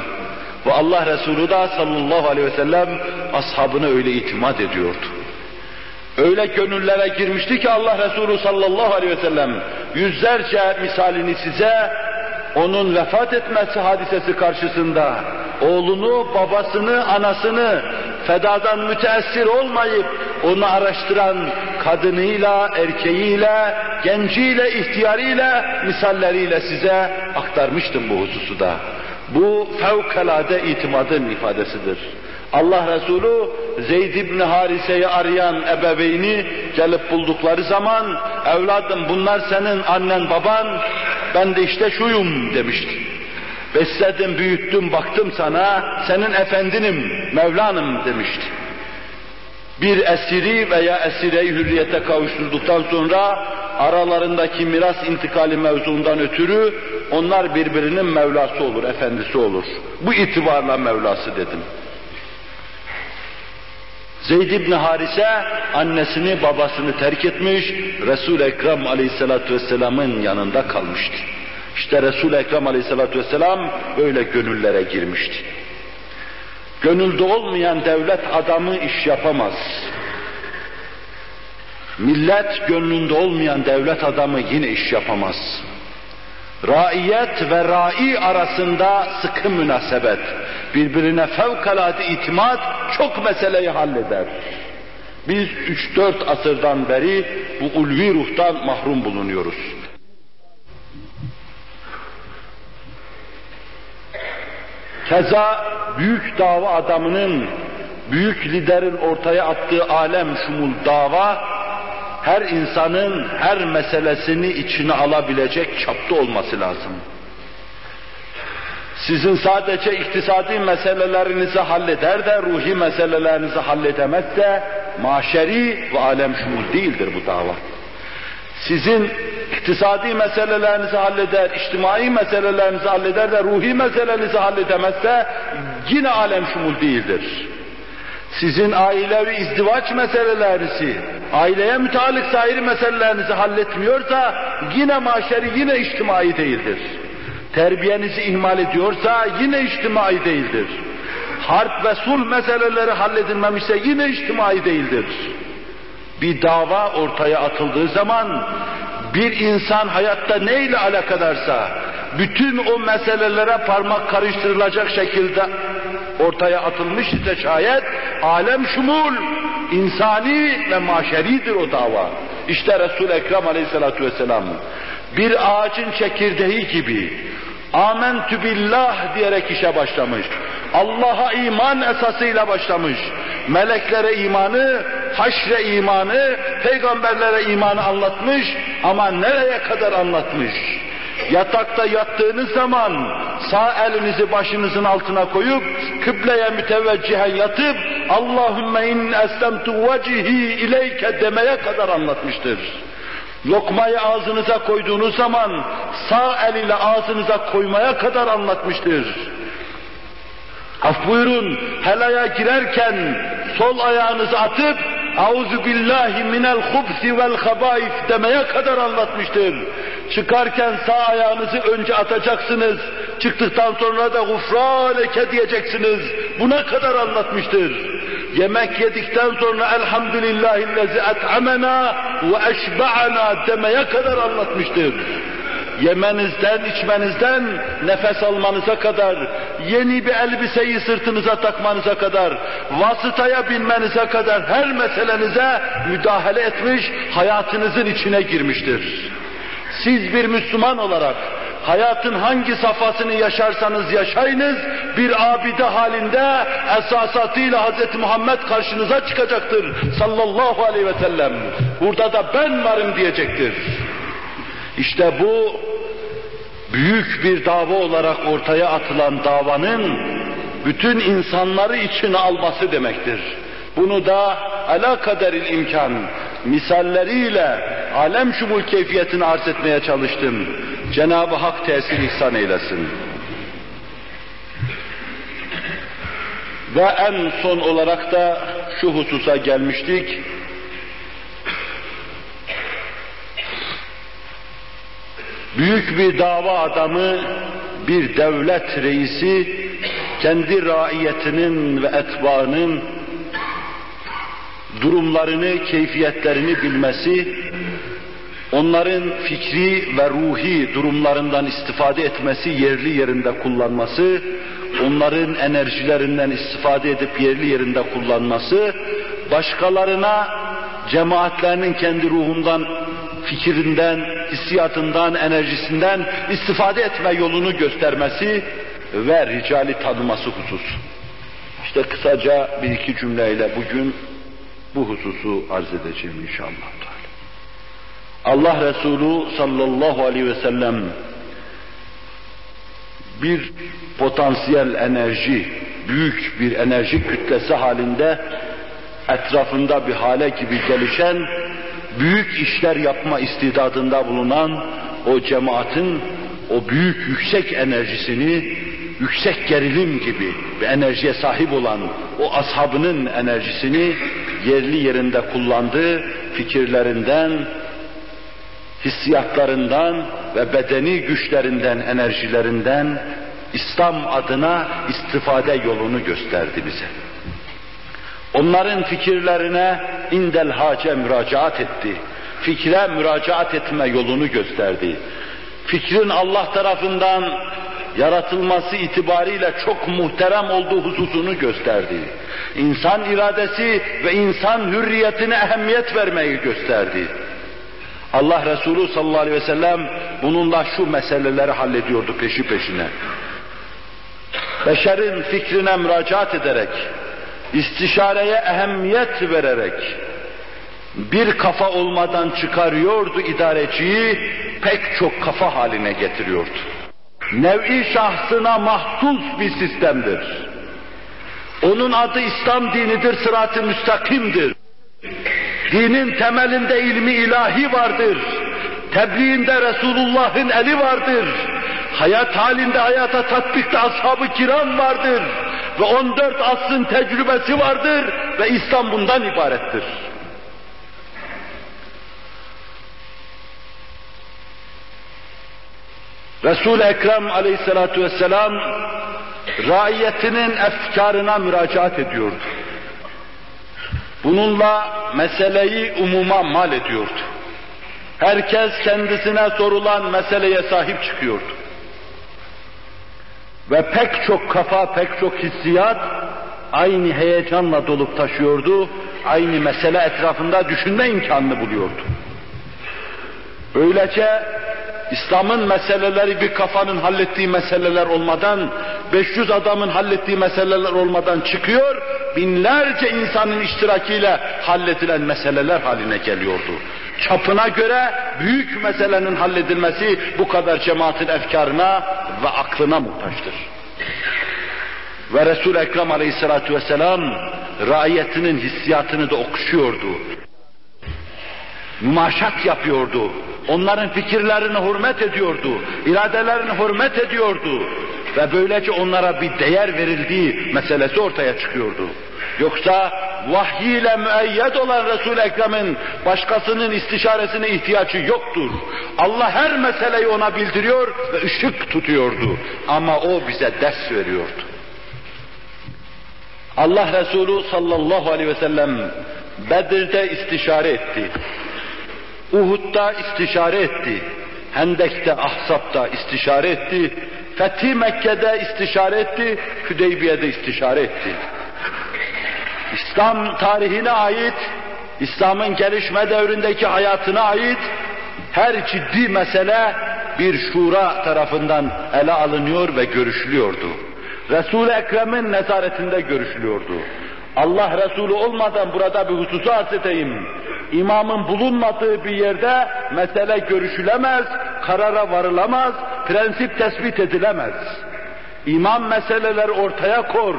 Speaker 1: Ve Allah Resulü da sallallahu aleyhi ve sellem ashabına öyle itimat ediyordu. Öyle gönüllere girmişti ki Allah Resulü sallallahu aleyhi ve sellem yüzlerce misalini size onun vefat etmesi hadisesi karşısında oğlunu, babasını, anasını fedadan müteessir olmayıp onu araştıran kadınıyla, erkeğiyle, genciyle, ihtiyarıyla, misalleriyle size aktarmıştım bu hususu da. Bu fevkalade itimadın ifadesidir. Allah Resulü Zeyd ibn Harise'yi arayan ebeveyni gelip buldukları zaman evladım bunlar senin annen baban ben de işte şuyum demişti. Besledim, büyüttüm, baktım sana, senin efendinim, Mevlanım demişti. Bir esiri veya esireyi hürriyete kavuşturduktan sonra aralarındaki miras intikali mevzuundan ötürü onlar birbirinin Mevlası olur, efendisi olur. Bu itibarla Mevlası dedim. Zeyd ibn Harise annesini babasını terk etmiş, Resul-i Ekrem aleyhissalatü vesselamın yanında kalmıştı. İşte Resul-i Ekrem aleyhissalatü vesselam böyle gönüllere girmişti. Gönülde olmayan devlet adamı iş yapamaz. Millet gönlünde olmayan devlet adamı yine iş yapamaz. Raiyet ve rai arasında sıkı münasebet, birbirine fevkalade itimat çok meseleyi halleder. Biz 3-4 asırdan beri bu ulvi ruhtan mahrum bulunuyoruz. Keza büyük dava adamının, büyük liderin ortaya attığı alem şumul dava, her insanın her meselesini içine alabilecek çapta olması lazım. Sizin sadece iktisadi meselelerinizi halleder de ruhi meselelerinizi halledemez de maşeri ve alem şumul değildir bu dava. Sizin iktisadi meselelerinizi halleder, içtimai meselelerinizi halleder de ruhi meselenizi halledemezse yine alem şumul değildir. Sizin ailevi izdivaç meselelerinizi, aileye müteallık sair meselelerinizi halletmiyorsa yine maşeri yine içtimai değildir. Terbiyenizi ihmal ediyorsa yine içtimai değildir. Harp ve sulh meseleleri halledilmemişse yine içtimai değildir. Bir dava ortaya atıldığı zaman bir insan hayatta neyle alakadarsa bütün o meselelere parmak karıştırılacak şekilde ortaya atılmış ise şayet alem şumul, insani ve maşeridir o dava. İşte Resul-i Ekrem aleyhissalatu vesselam bir ağacın çekirdeği gibi amentü billah diyerek işe başlamış. Allah'a iman esasıyla başlamış. Meleklere imanı, haşre imanı, peygamberlere imanı anlatmış ama nereye kadar anlatmış? Yatakta yattığınız zaman sağ elinizi başınızın altına koyup kıbleye müteveccihen yatıp Allahümme in eslemtu vecihi ileyke demeye kadar anlatmıştır. Lokmayı ağzınıza koyduğunuz zaman sağ eliyle ağzınıza koymaya kadar anlatmıştır. Af buyurun, helaya girerken sol ayağınızı atıp Auzu billahi minel hubsi vel habaif demeye kadar anlatmıştır. Çıkarken sağ ayağınızı önce atacaksınız. Çıktıktan sonra da gufraneke diyeceksiniz. Buna kadar anlatmıştır. Yemek yedikten sonra elhamdülillahillezi et'amena ve eşba'ana demeye kadar anlatmıştır yemenizden, içmenizden, nefes almanıza kadar, yeni bir elbiseyi sırtınıza takmanıza kadar, vasıtaya binmenize kadar her meselenize müdahale etmiş, hayatınızın içine girmiştir. Siz bir Müslüman olarak hayatın hangi safhasını yaşarsanız yaşayınız, bir abide halinde esasatıyla Hz. Muhammed karşınıza çıkacaktır sallallahu aleyhi ve sellem. Burada da ben varım diyecektir. İşte bu büyük bir dava olarak ortaya atılan davanın bütün insanları içine alması demektir. Bunu da ala kaderil imkan misalleriyle alem şumul keyfiyetini arz etmeye çalıştım. Cenab-ı Hak tesir ihsan eylesin. Ve en son olarak da şu hususa gelmiştik. büyük bir dava adamı, bir devlet reisi, kendi raiyetinin ve etbaının durumlarını, keyfiyetlerini bilmesi, onların fikri ve ruhi durumlarından istifade etmesi, yerli yerinde kullanması, onların enerjilerinden istifade edip yerli yerinde kullanması, başkalarına cemaatlerinin kendi ruhundan fikrinden, hissiyatından, enerjisinden istifade etme yolunu göstermesi ve ricali tanıması husus. İşte kısaca bir iki cümleyle bugün bu hususu arz edeceğim inşallah. Allah Resulü sallallahu aleyhi ve sellem bir potansiyel enerji, büyük bir enerji kütlesi halinde etrafında bir hale gibi gelişen, büyük işler yapma istidadında bulunan o cemaatin o büyük yüksek enerjisini yüksek gerilim gibi bir enerjiye sahip olan o ashabının enerjisini yerli yerinde kullandığı fikirlerinden, hissiyatlarından ve bedeni güçlerinden, enerjilerinden İslam adına istifade yolunu gösterdi bize. Onların fikirlerine indel hace müracaat etti. Fikre müracaat etme yolunu gösterdi. Fikrin Allah tarafından yaratılması itibariyle çok muhterem olduğu hususunu gösterdi. İnsan iradesi ve insan hürriyetine ehemmiyet vermeyi gösterdi. Allah Resulü sallallahu aleyhi ve sellem bununla şu meseleleri hallediyordu peşi peşine. Beşerin fikrine müracaat ederek, istişareye ehemmiyet vererek, bir kafa olmadan çıkarıyordu idareciyi, pek çok kafa haline getiriyordu. Nev'i şahsına mahsus bir sistemdir. Onun adı İslam dinidir, sırat-ı müstakimdir. Dinin temelinde ilmi ilahi vardır. Tebliğinde Resulullah'ın eli vardır. Hayat halinde hayata tatbikte ashab-ı kiram vardır. Ve 14 asrın tecrübesi vardır ve İslam bundan ibarettir. Resul-i Ekrem aleyhissalatu vesselam raiyetinin efkarına müracaat ediyordu. Bununla meseleyi umuma mal ediyordu. Herkes kendisine sorulan meseleye sahip çıkıyordu. Ve pek çok kafa, pek çok hissiyat aynı heyecanla dolup taşıyordu. Aynı mesele etrafında düşünme imkanını buluyordu. Öylece İslam'ın meseleleri bir kafanın hallettiği meseleler olmadan, 500 adamın hallettiği meseleler olmadan çıkıyor, binlerce insanın iştirakiyle halledilen meseleler haline geliyordu. Çapına göre büyük meselenin halledilmesi bu kadar cemaatin efkarına ve aklına muhtaçtır. Ve Resul-i Ekrem aleyhissalatu vesselam raiyetinin hissiyatını da okşuyordu. Mümaşat yapıyordu onların fikirlerini hürmet ediyordu, iradelerini hürmet ediyordu ve böylece onlara bir değer verildiği meselesi ortaya çıkıyordu. Yoksa vahyiyle müeyyed olan Resul-i Ekrem'in başkasının istişaresine ihtiyacı yoktur. Allah her meseleyi ona bildiriyor ve ışık tutuyordu. Ama o bize ders veriyordu. Allah Resulü sallallahu aleyhi ve sellem Bedir'de istişare etti. Uhud'da istişare etti. Hendek'te, Ahzab'da istişare etti. Fethi Mekke'de istişare etti. Hüdeybiye'de istişare etti. İslam tarihine ait, İslam'ın gelişme devrindeki hayatına ait her ciddi mesele bir şura tarafından ele alınıyor ve görüşülüyordu. Resul-i Ekrem'in nezaretinde görüşülüyordu. Allah Resulü olmadan burada bir hususu arz edeyim. İmamın bulunmadığı bir yerde mesele görüşülemez, karara varılamaz, prensip tespit edilemez. İmam meseleler ortaya kor,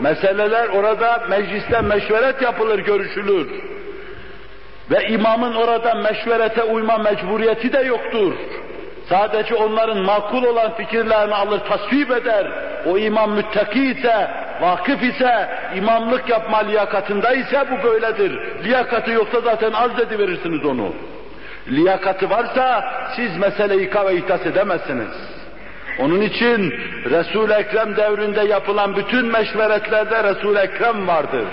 Speaker 1: meseleler orada mecliste meşveret yapılır, görüşülür. Ve imamın orada meşverete uyma mecburiyeti de yoktur. Sadece onların makul olan fikirlerini alır, tasvip eder. O imam müttaki ise, vakıf ise, imamlık yapma liyakatında ise bu böyledir. Liyakatı yoksa zaten arz ediverirsiniz onu. Liyakatı varsa siz meseleyi ve ihtas edemezsiniz. Onun için Resul-i Ekrem devrinde yapılan bütün meşveretlerde Resul-i Ekrem vardır.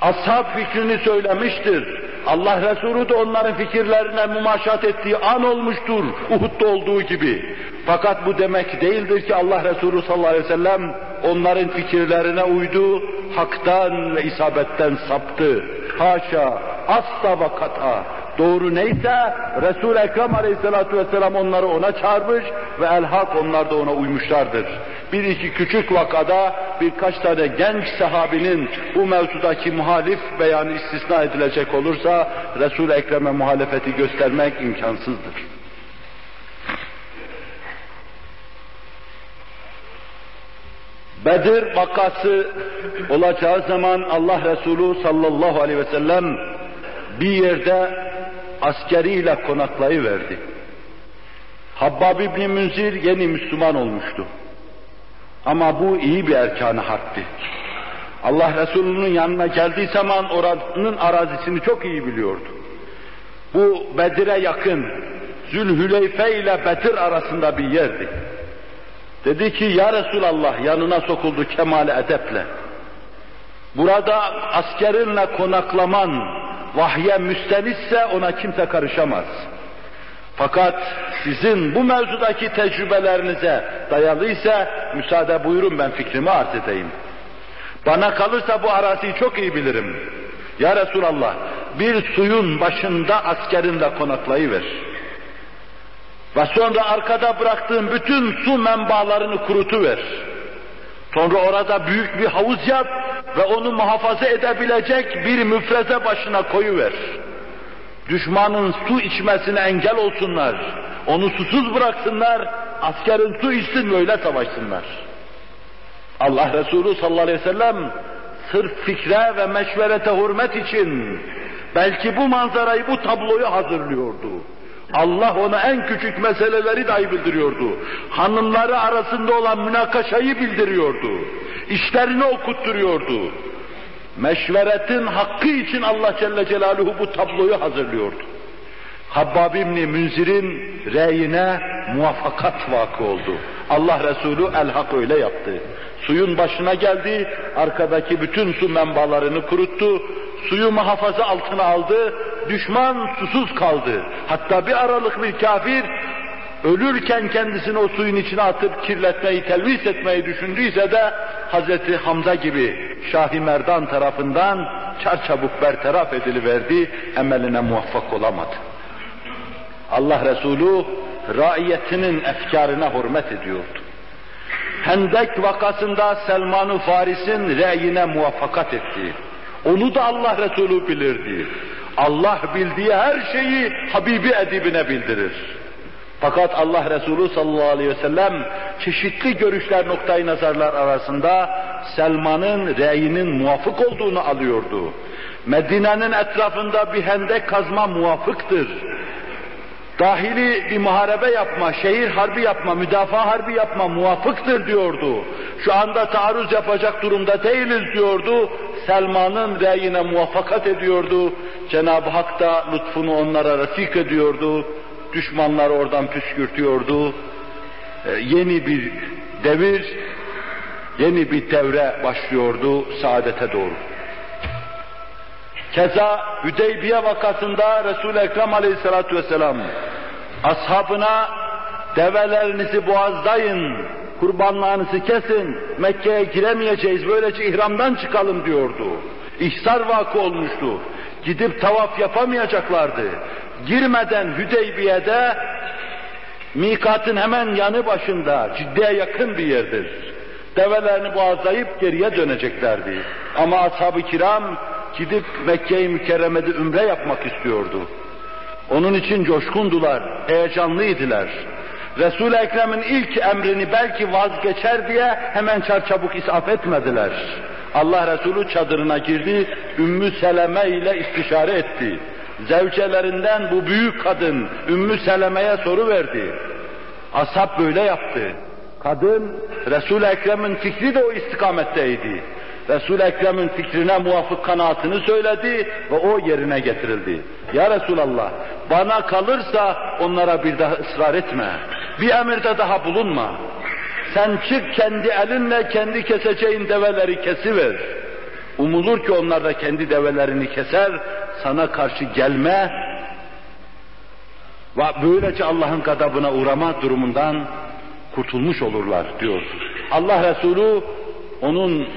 Speaker 1: Ashab fikrini söylemiştir. Allah Resulü de onların fikirlerine mumaşat ettiği an olmuştur. Uhud'da olduğu gibi. Fakat bu demek değildir ki Allah Resulü sallallahu aleyhi ve sellem onların fikirlerine uydu, haktan ve isabetten saptı. Haşa, asla ve kata. Doğru neyse Resul-i Ekrem Aleyhisselatü Vesselam onları ona çağırmış ve elhak onlar da ona uymuşlardır. Bir iki küçük vakada birkaç tane genç sahabinin bu mevzudaki muhalif beyanı istisna edilecek olursa Resul-i Ekrem'e muhalefeti göstermek imkansızdır. Bedir vakası olacağı zaman Allah Resulü sallallahu aleyhi ve sellem bir yerde askeriyle konaklayıverdi. Habbab İbni Münzir yeni Müslüman olmuştu. Ama bu iyi bir erkanı harpti. Allah Resulü'nün yanına geldiği zaman oranın arazisini çok iyi biliyordu. Bu Bedir'e yakın, Zülhüleyfe ile Bedir arasında bir yerdi. Dedi ki ya Resulallah yanına sokuldu kemal edeple. Burada askerinle konaklaman vahye müstenisse ona kimse karışamaz. Fakat sizin bu mevzudaki tecrübelerinize dayalıysa müsaade buyurun ben fikrimi arz edeyim. Bana kalırsa bu araziyi çok iyi bilirim. Ya Resulallah bir suyun başında askerinle konaklayıver. Ve sonra arkada bıraktığın bütün su menbaalarını kurutuver. Sonra orada büyük bir havuz yap ve onu muhafaza edebilecek bir müfreze başına koyuver. Düşmanın su içmesine engel olsunlar. Onu susuz bıraksınlar, askerin su içsin böyle savaşsınlar. Allah Resulü sallallahu aleyhi ve sellem sırf fikre ve meşverete hürmet için belki bu manzarayı, bu tabloyu hazırlıyordu. Allah ona en küçük meseleleri dahi bildiriyordu. Hanımları arasında olan münakaşayı bildiriyordu. İşlerini okutturuyordu. Meşveretin hakkı için Allah Celle Celaluhu bu tabloyu hazırlıyordu. Habbab İbni Münzir'in reyine muvaffakat vakı oldu. Allah Resulü el-hak öyle yaptı. Suyun başına geldi, arkadaki bütün su menbalarını kuruttu, suyu muhafaza altına aldı, düşman susuz kaldı. Hatta bir aralık bir kafir ölürken kendisini o suyun içine atıp kirletmeyi, telvis etmeyi düşündüyse de Hazreti Hamza gibi Şahi Merdan tarafından çarçabuk bertaraf ediliverdi, emeline muvaffak olamadı. Allah Resulü raiyetinin efkarına hürmet ediyordu. Hendek vakasında Selman-ı Faris'in reyine muvaffakat etti. Onu da Allah Resulü bilirdi. Allah bildiği her şeyi Habibi edibine bildirir. Fakat Allah Resulü sallallahu aleyhi ve sellem çeşitli görüşler noktayı nazarlar arasında Selman'ın reyinin muvafık olduğunu alıyordu. Medine'nin etrafında bir hendek kazma muvafıktır. Dahili bir muharebe yapma, şehir harbi yapma, müdafaa harbi yapma muvafıktır diyordu. Şu anda taarruz yapacak durumda değiliz diyordu. Selman'ın reyine muvaffakat ediyordu. Cenab-ı Hak da lütfunu onlara refik ediyordu. Düşmanlar oradan püskürtüyordu. Ee, yeni bir devir, yeni bir devre başlıyordu saadete doğru. Keza Hüdeybiye vakasında Resul-i Ekrem aleyhissalatu vesselam ashabına develerinizi boğazlayın, kurbanlarınızı kesin, Mekke'ye giremeyeceğiz, böylece ihramdan çıkalım diyordu. İhsar vakı olmuştu. Gidip tavaf yapamayacaklardı. Girmeden Hüdeybiye'de mikatın hemen yanı başında, ciddiye yakın bir yerdir. Develerini boğazlayıp geriye döneceklerdi. Ama ashab-ı kiram gidip Mekke-i Mükerreme'de ümre yapmak istiyordu. Onun için coşkundular, heyecanlıydılar. Resul-i Ekrem'in ilk emrini belki vazgeçer diye hemen çarçabuk isaf etmediler. Allah Resulü çadırına girdi, Ümmü Seleme ile istişare etti. Zevcelerinden bu büyük kadın Ümmü Seleme'ye soru verdi. Ashab böyle yaptı. Kadın Resul-i Ekrem'in fikri de o istikametteydi. Resul-i Ekrem'in fikrine muvafık kanaatını söyledi ve o yerine getirildi. Ya Resulallah bana kalırsa onlara bir daha ısrar etme. Bir emirde daha bulunma. Sen çık kendi elinle kendi keseceğin develeri kesiver. Umulur ki onlar da kendi develerini keser, sana karşı gelme ve böylece Allah'ın gadabına uğrama durumundan kurtulmuş olurlar diyor. Allah Resulü onun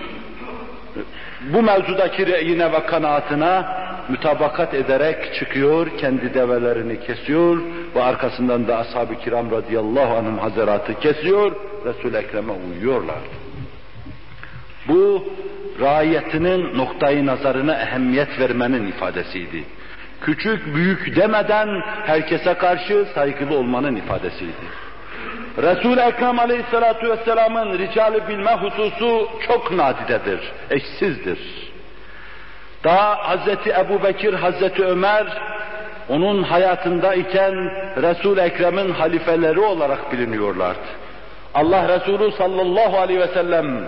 Speaker 1: bu mevzudaki reyine ve kanaatına mütabakat ederek çıkıyor, kendi develerini kesiyor ve arkasından da ashab-ı kiram radıyallahu anhum hazaratı kesiyor, Resul-i Ekrem'e uyuyorlar. Bu raiyetinin noktayı nazarına ehemmiyet vermenin ifadesiydi. Küçük büyük demeden herkese karşı saygılı olmanın ifadesiydi. Resul-i Ekrem Aleyhisselatü Vesselam'ın ricali bilme hususu çok nadidedir, eşsizdir. Daha Hazreti Ebu Bekir, Hazreti Ömer onun hayatında iken Resul-i Ekrem'in halifeleri olarak biliniyorlardı. Allah Resulü sallallahu aleyhi ve sellem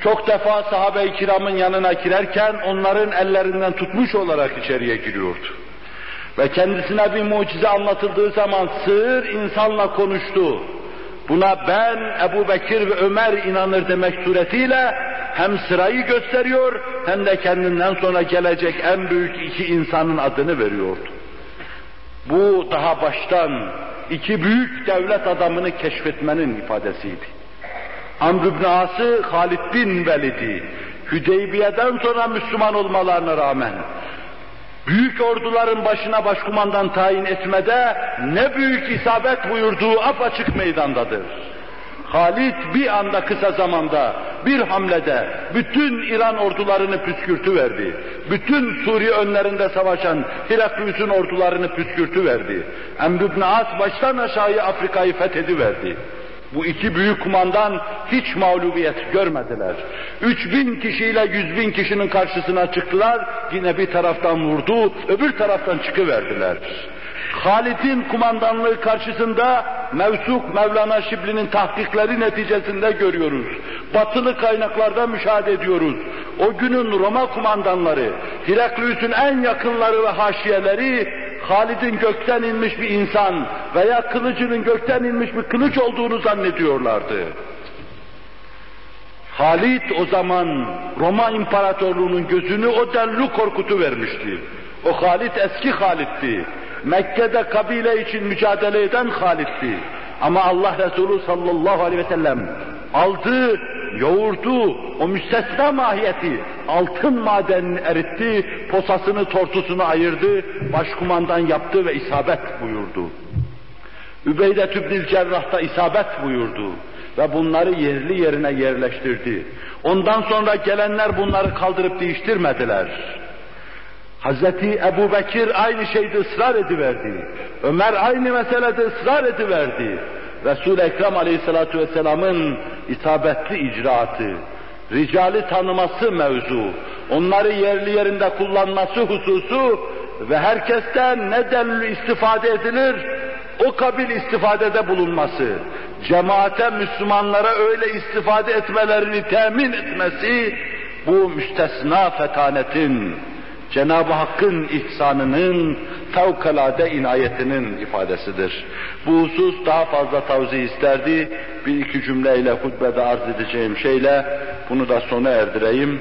Speaker 1: çok defa sahabe-i kiramın yanına girerken onların ellerinden tutmuş olarak içeriye giriyordu. Ve kendisine bir mucize anlatıldığı zaman sığır insanla konuştu. Buna ben Ebu Bekir ve Ömer inanır demek suretiyle hem sırayı gösteriyor hem de kendinden sonra gelecek en büyük iki insanın adını veriyordu. Bu daha baştan iki büyük devlet adamını keşfetmenin ifadesiydi. Amr ibn As'ı Halid bin Velid'i Hüdeybiye'den sonra Müslüman olmalarına rağmen büyük orduların başına başkumandan tayin etmede ne büyük isabet buyurduğu apaçık meydandadır. Halit bir anda kısa zamanda, bir hamlede bütün İran ordularını püskürtü verdi. Bütün Suriye önlerinde savaşan Heraklius'un ordularını püskürtü verdi. Emr ibn As baştan aşağıya Afrika'yı fethediverdi. Bu iki büyük kumandan hiç mağlubiyet görmediler. 3000 kişiyle 100 bin kişinin karşısına çıktılar, yine bir taraftan vurdu, öbür taraftan çıkıverdiler. Halid'in kumandanlığı karşısında Mevsuk Mevlana Şibli'nin tahkikleri neticesinde görüyoruz. Batılı kaynaklarda müşahede ediyoruz. O günün Roma kumandanları, Heraklius'un en yakınları ve haşiyeleri Halid'in gökten inmiş bir insan veya kılıcının gökten inmiş bir kılıç olduğunu zannediyorlardı. Halid o zaman Roma İmparatorluğu'nun gözünü o denli korkutu vermişti. O Halid eski Halid'ti. Mekke'de kabile için mücadele eden Halid'ti. Ama Allah Resulü sallallahu aleyhi ve sellem aldı, yoğurdu, o müstesna mahiyeti, altın madenini eritti, posasını, tortusunu ayırdı, başkumandan yaptı ve isabet buyurdu. Übeyde Tübnil Cerrah'ta isabet buyurdu ve bunları yerli yerine yerleştirdi. Ondan sonra gelenler bunları kaldırıp değiştirmediler. Hazreti Ebu Bekir aynı şeyde ısrar ediverdi. Ömer aynı meselede ısrar ediverdi. Resul-i Ekrem Aleyhisselatü Vesselam'ın isabetli icraatı, ricali tanıması mevzu, onları yerli yerinde kullanması hususu ve herkesten ne delil istifade edilir, o kabil istifadede bulunması, cemaate Müslümanlara öyle istifade etmelerini temin etmesi, bu müstesna fetanetin, Cenab-ı Hakk'ın ihsanının, fevkalade inayetinin ifadesidir. Bu husus daha fazla tavsiye isterdi. Bir iki cümleyle hutbede arz edeceğim şeyle bunu da sona erdireyim.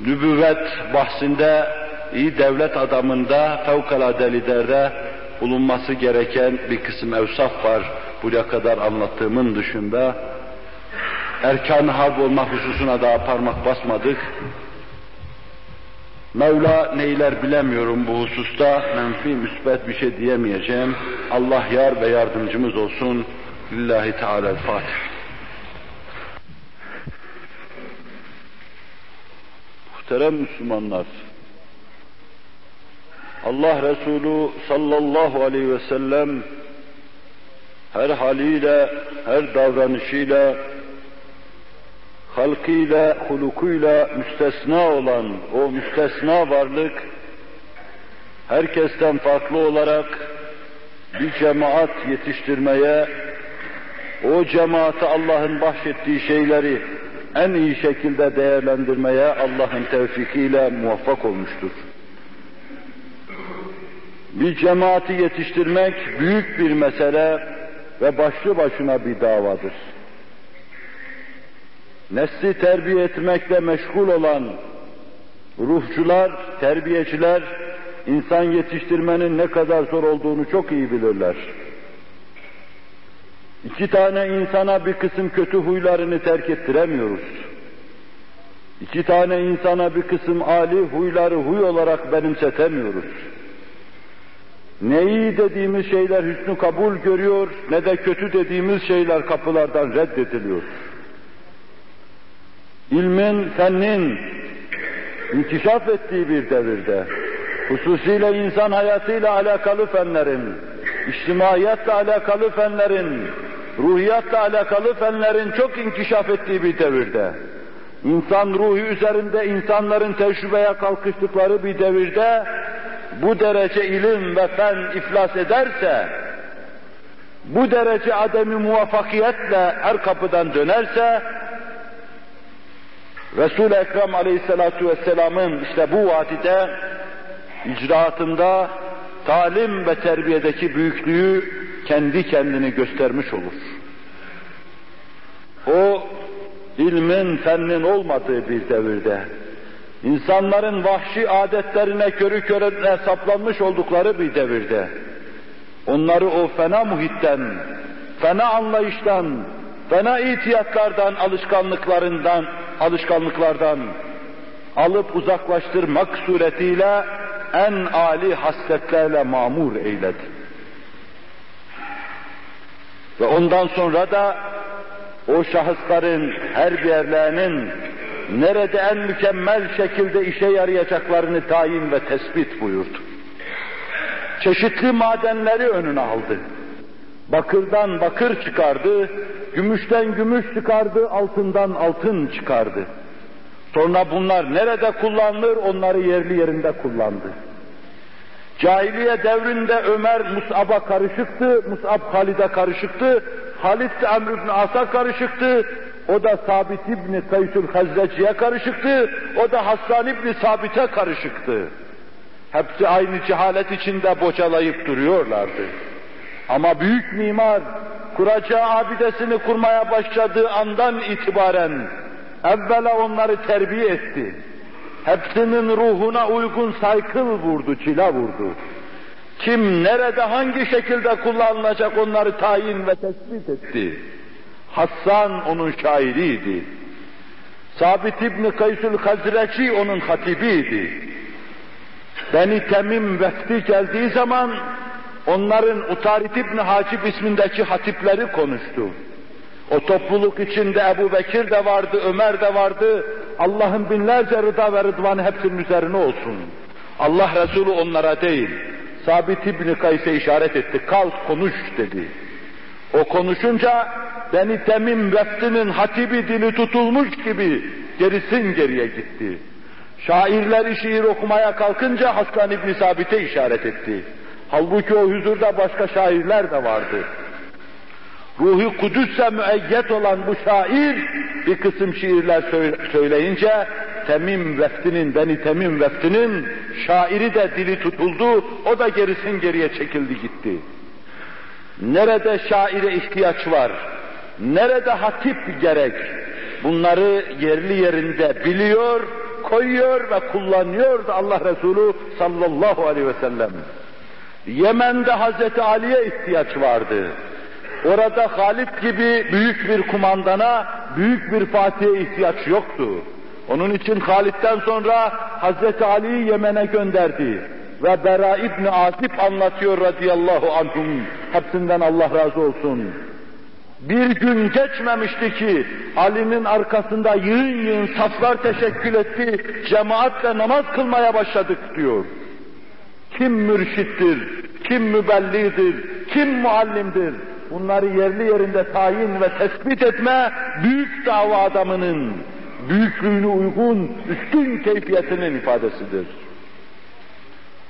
Speaker 1: Nübüvvet bahsinde iyi devlet adamında, fevkalade liderde bulunması gereken bir kısım evsaf var. Buraya kadar anlattığımın dışında. Erkan-ı harp olma hususuna daha parmak basmadık. Mevla neyler bilemiyorum bu hususta, menfi, müsbet bir şey diyemeyeceğim. Allah yar ve yardımcımız olsun. Lillahi Teala'l-Fatiha. Muhterem Müslümanlar, Allah Resulü sallallahu aleyhi ve sellem her haliyle, her davranışıyla, halkıyla, hulukuyla müstesna olan o müstesna varlık, herkesten farklı olarak bir cemaat yetiştirmeye, o cemaate Allah'ın bahşettiği şeyleri en iyi şekilde değerlendirmeye Allah'ın tevfikiyle muvaffak olmuştur. Bir cemaati yetiştirmek büyük bir mesele ve başlı başına bir davadır nesli terbiye etmekle meşgul olan ruhçular, terbiyeciler, insan yetiştirmenin ne kadar zor olduğunu çok iyi bilirler. İki tane insana bir kısım kötü huylarını terk ettiremiyoruz. İki tane insana bir kısım ali huyları huy olarak benimsetemiyoruz. Ne iyi dediğimiz şeyler hüsnü kabul görüyor, ne de kötü dediğimiz şeyler kapılardan reddediliyor. İlmin, fennin inkişaf ettiği bir devirde, hususiyle insan hayatıyla alakalı fenlerin, içtimaiyatle alakalı fenlerin, ruhiyatla alakalı fenlerin çok inkişaf ettiği bir devirde, insan ruhu üzerinde insanların tecrübeye kalkıştıkları bir devirde, bu derece ilim ve fen iflas ederse, bu derece ademi muvaffakiyetle her kapıdan dönerse, Resul-i Ekrem Aleyhisselatü Vesselam'ın işte bu vadide icraatında talim ve terbiyedeki büyüklüğü kendi kendini göstermiş olur. O ilmin, fennin olmadığı bir devirde, insanların vahşi adetlerine körü körüne saplanmış oldukları bir devirde, onları o fena muhitten, fena anlayıştan, fena itiyatlardan, alışkanlıklarından, alışkanlıklardan alıp uzaklaştırmak suretiyle en âli hasletlerle mamur eyledi. Ve ondan sonra da o şahısların her birlerinin nerede en mükemmel şekilde işe yarayacaklarını tayin ve tespit buyurdu. Çeşitli madenleri önüne aldı. Bakırdan bakır çıkardı, gümüşten gümüş çıkardı, altından altın çıkardı. Sonra bunlar nerede kullanılır onları yerli yerinde kullandı. Cahiliye devrinde Ömer Mus'ab'a karışıktı, Mus'ab Halid'e karışıktı, Halid de Amr ibn As'a karışıktı, o da Sabit ibn Kaysül Hazreci'ye karışıktı, o da Hassan ibn Sabit'e karışıktı. Hepsi aynı cehalet içinde bocalayıp duruyorlardı. Ama büyük mimar kuracağı abidesini kurmaya başladığı andan itibaren evvela onları terbiye etti. Hepsinin ruhuna uygun saykıl vurdu, çila vurdu. Kim nerede hangi şekilde kullanılacak onları tayin ve tespit etti. Hassan onun şairiydi. Sabit İbni Kaysül Hazreci onun hatibiydi. Beni Temim vefti geldiği zaman onların Utarit İbni Hacib ismindeki hatipleri konuştu. O topluluk içinde Ebu Bekir de vardı, Ömer de vardı. Allah'ın binlerce rıda ve rıdvanı hepsinin üzerine olsun. Allah Resulü onlara değil, Sabit İbni Kays'e işaret etti. Kalk konuş dedi. O konuşunca Beni Temim veftinin hatibi dili tutulmuş gibi gerisin geriye gitti. Şairleri şiir okumaya kalkınca Hassan İbni Sabit'e işaret etti. Halbuki o huzurda başka şairler de vardı. Ruhi Kudüs'e müeyyet olan bu şair bir kısım şiirler söyleyince Temim veftinin, Beni Temim veftinin şairi de dili tutuldu, o da gerisin geriye çekildi gitti. Nerede şaire ihtiyaç var, nerede hatip gerek, bunları yerli yerinde biliyor, koyuyor ve kullanıyordu Allah Resulü sallallahu aleyhi ve sellem. Yemen'de Hazreti Ali'ye ihtiyaç vardı. Orada Halit gibi büyük bir kumandana, büyük bir Fatih'e ihtiyaç yoktu. Onun için Halit'ten sonra Hazreti Ali'yi Yemen'e gönderdi. Ve Bera İbni Asip anlatıyor radıyallahu anhum. Hepsinden Allah razı olsun. Bir gün geçmemişti ki Ali'nin arkasında yığın yığın saflar teşekkül etti, cemaatle namaz kılmaya başladık diyor. Kim mürşittir, kim mübellidir, kim muallimdir? Bunları yerli yerinde tayin ve tespit etme büyük dava adamının büyüklüğüne uygun üstün keyfiyetinin ifadesidir.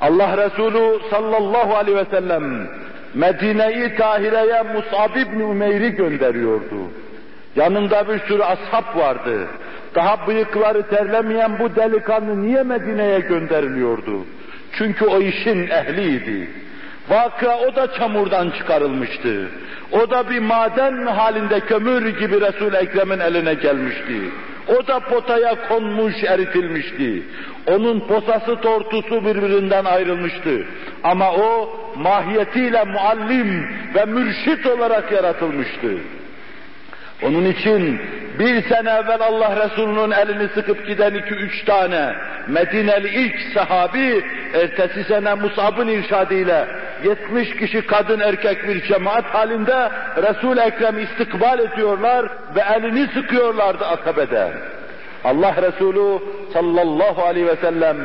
Speaker 1: Allah Resulü sallallahu aleyhi ve sellem Medine-i Tahire'ye Mus'ab ibn Umeyr'i gönderiyordu. Yanında bir sürü ashab vardı. Daha bıyıkları terlemeyen bu delikanlı niye Medine'ye gönderiliyordu? Çünkü o işin ehliydi. Vakıa o da çamurdan çıkarılmıştı. O da bir maden halinde kömür gibi Resul-i Ekrem'in eline gelmişti. O da potaya konmuş, eritilmişti. Onun posası tortusu birbirinden ayrılmıştı. Ama o mahiyetiyle muallim ve mürşit olarak yaratılmıştı. Onun için bir sene evvel Allah Resulü'nün elini sıkıp giden iki üç tane Medineli ilk sahabi, ertesi sene Musab'ın irşadıyla 70 kişi kadın erkek bir cemaat halinde resul Ekrem istikbal ediyorlar ve elini sıkıyorlardı akabede. Allah Resulü sallallahu aleyhi ve sellem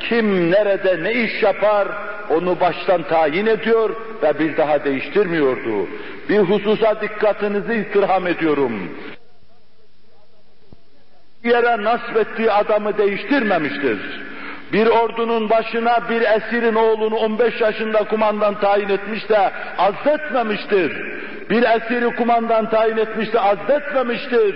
Speaker 1: kim nerede ne iş yapar onu baştan tayin ediyor ve bir daha değiştirmiyordu. Bir hususa dikkatinizi istirham ediyorum. Bir yere nasbettiği adamı değiştirmemiştir. Bir ordunun başına bir esirin oğlunu 15 yaşında kumandan tayin etmiş de azletmemiştir. Bir esiri kumandan tayin etmiş de azletmemiştir.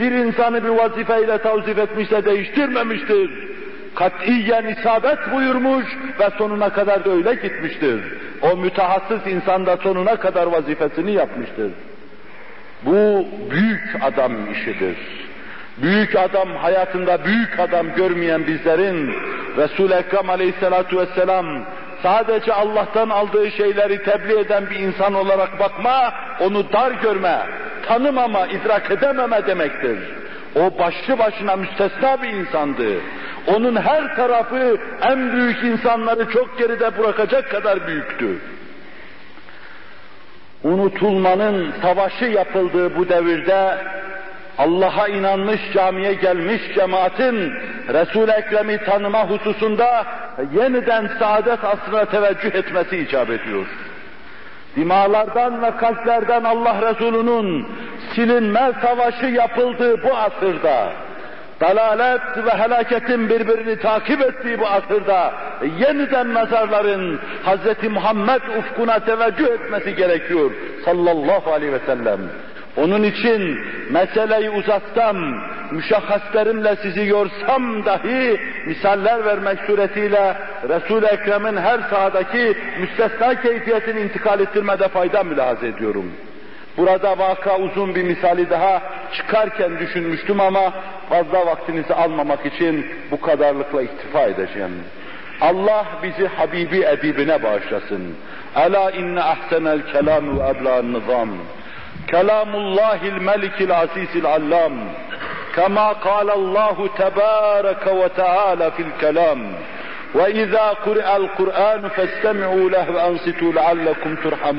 Speaker 1: Bir insanı bir vazifeyle tavzif etmiş de değiştirmemiştir. Katiyen isabet buyurmuş ve sonuna kadar da öyle gitmiştir. O mütehassıs insan da sonuna kadar vazifesini yapmıştır. Bu büyük adam işidir. Büyük adam hayatında büyük adam görmeyen bizlerin Resul-i Ekrem aleyhissalatu vesselam sadece Allah'tan aldığı şeyleri tebliğ eden bir insan olarak bakma, onu dar görme, tanımama, idrak edememe demektir. O başlı başına müstesna bir insandı. Onun her tarafı en büyük insanları çok geride bırakacak kadar büyüktü. Unutulmanın savaşı yapıldığı bu devirde Allah'a inanmış camiye gelmiş cemaatin Resul-i Ekrem'i tanıma hususunda yeniden saadet asrına teveccüh etmesi icap ediyor. Dimalardan ve kalplerden Allah Resulü'nün silinme savaşı yapıldığı bu asırda, dalalet ve helaketin birbirini takip ettiği bu asırda yeniden mezarların Hz. Muhammed ufkuna teveccüh etmesi gerekiyor sallallahu aleyhi ve sellem. Onun için meseleyi uzatsam, müşahhaslerimle sizi yorsam dahi misaller vermek suretiyle Resul-i Ekrem'in her sahadaki müstesna keyfiyetini intikal ettirmede fayda mülahaz ediyorum. Burada vaka uzun bir misali daha çıkarken düşünmüştüm ama fazla vaktinizi almamak için bu kadarlıkla iktifa edeceğim. Allah bizi Habibi edibine bağışlasın. Ela inne ahsenel kelam ve ebla'n nizam. كلام الله الملك العزيز العلام كما قال الله تبارك وتعالى في الكلام وإذا قرأ القرآن فاستمعوا له وأنصتوا لعلكم ترحمون.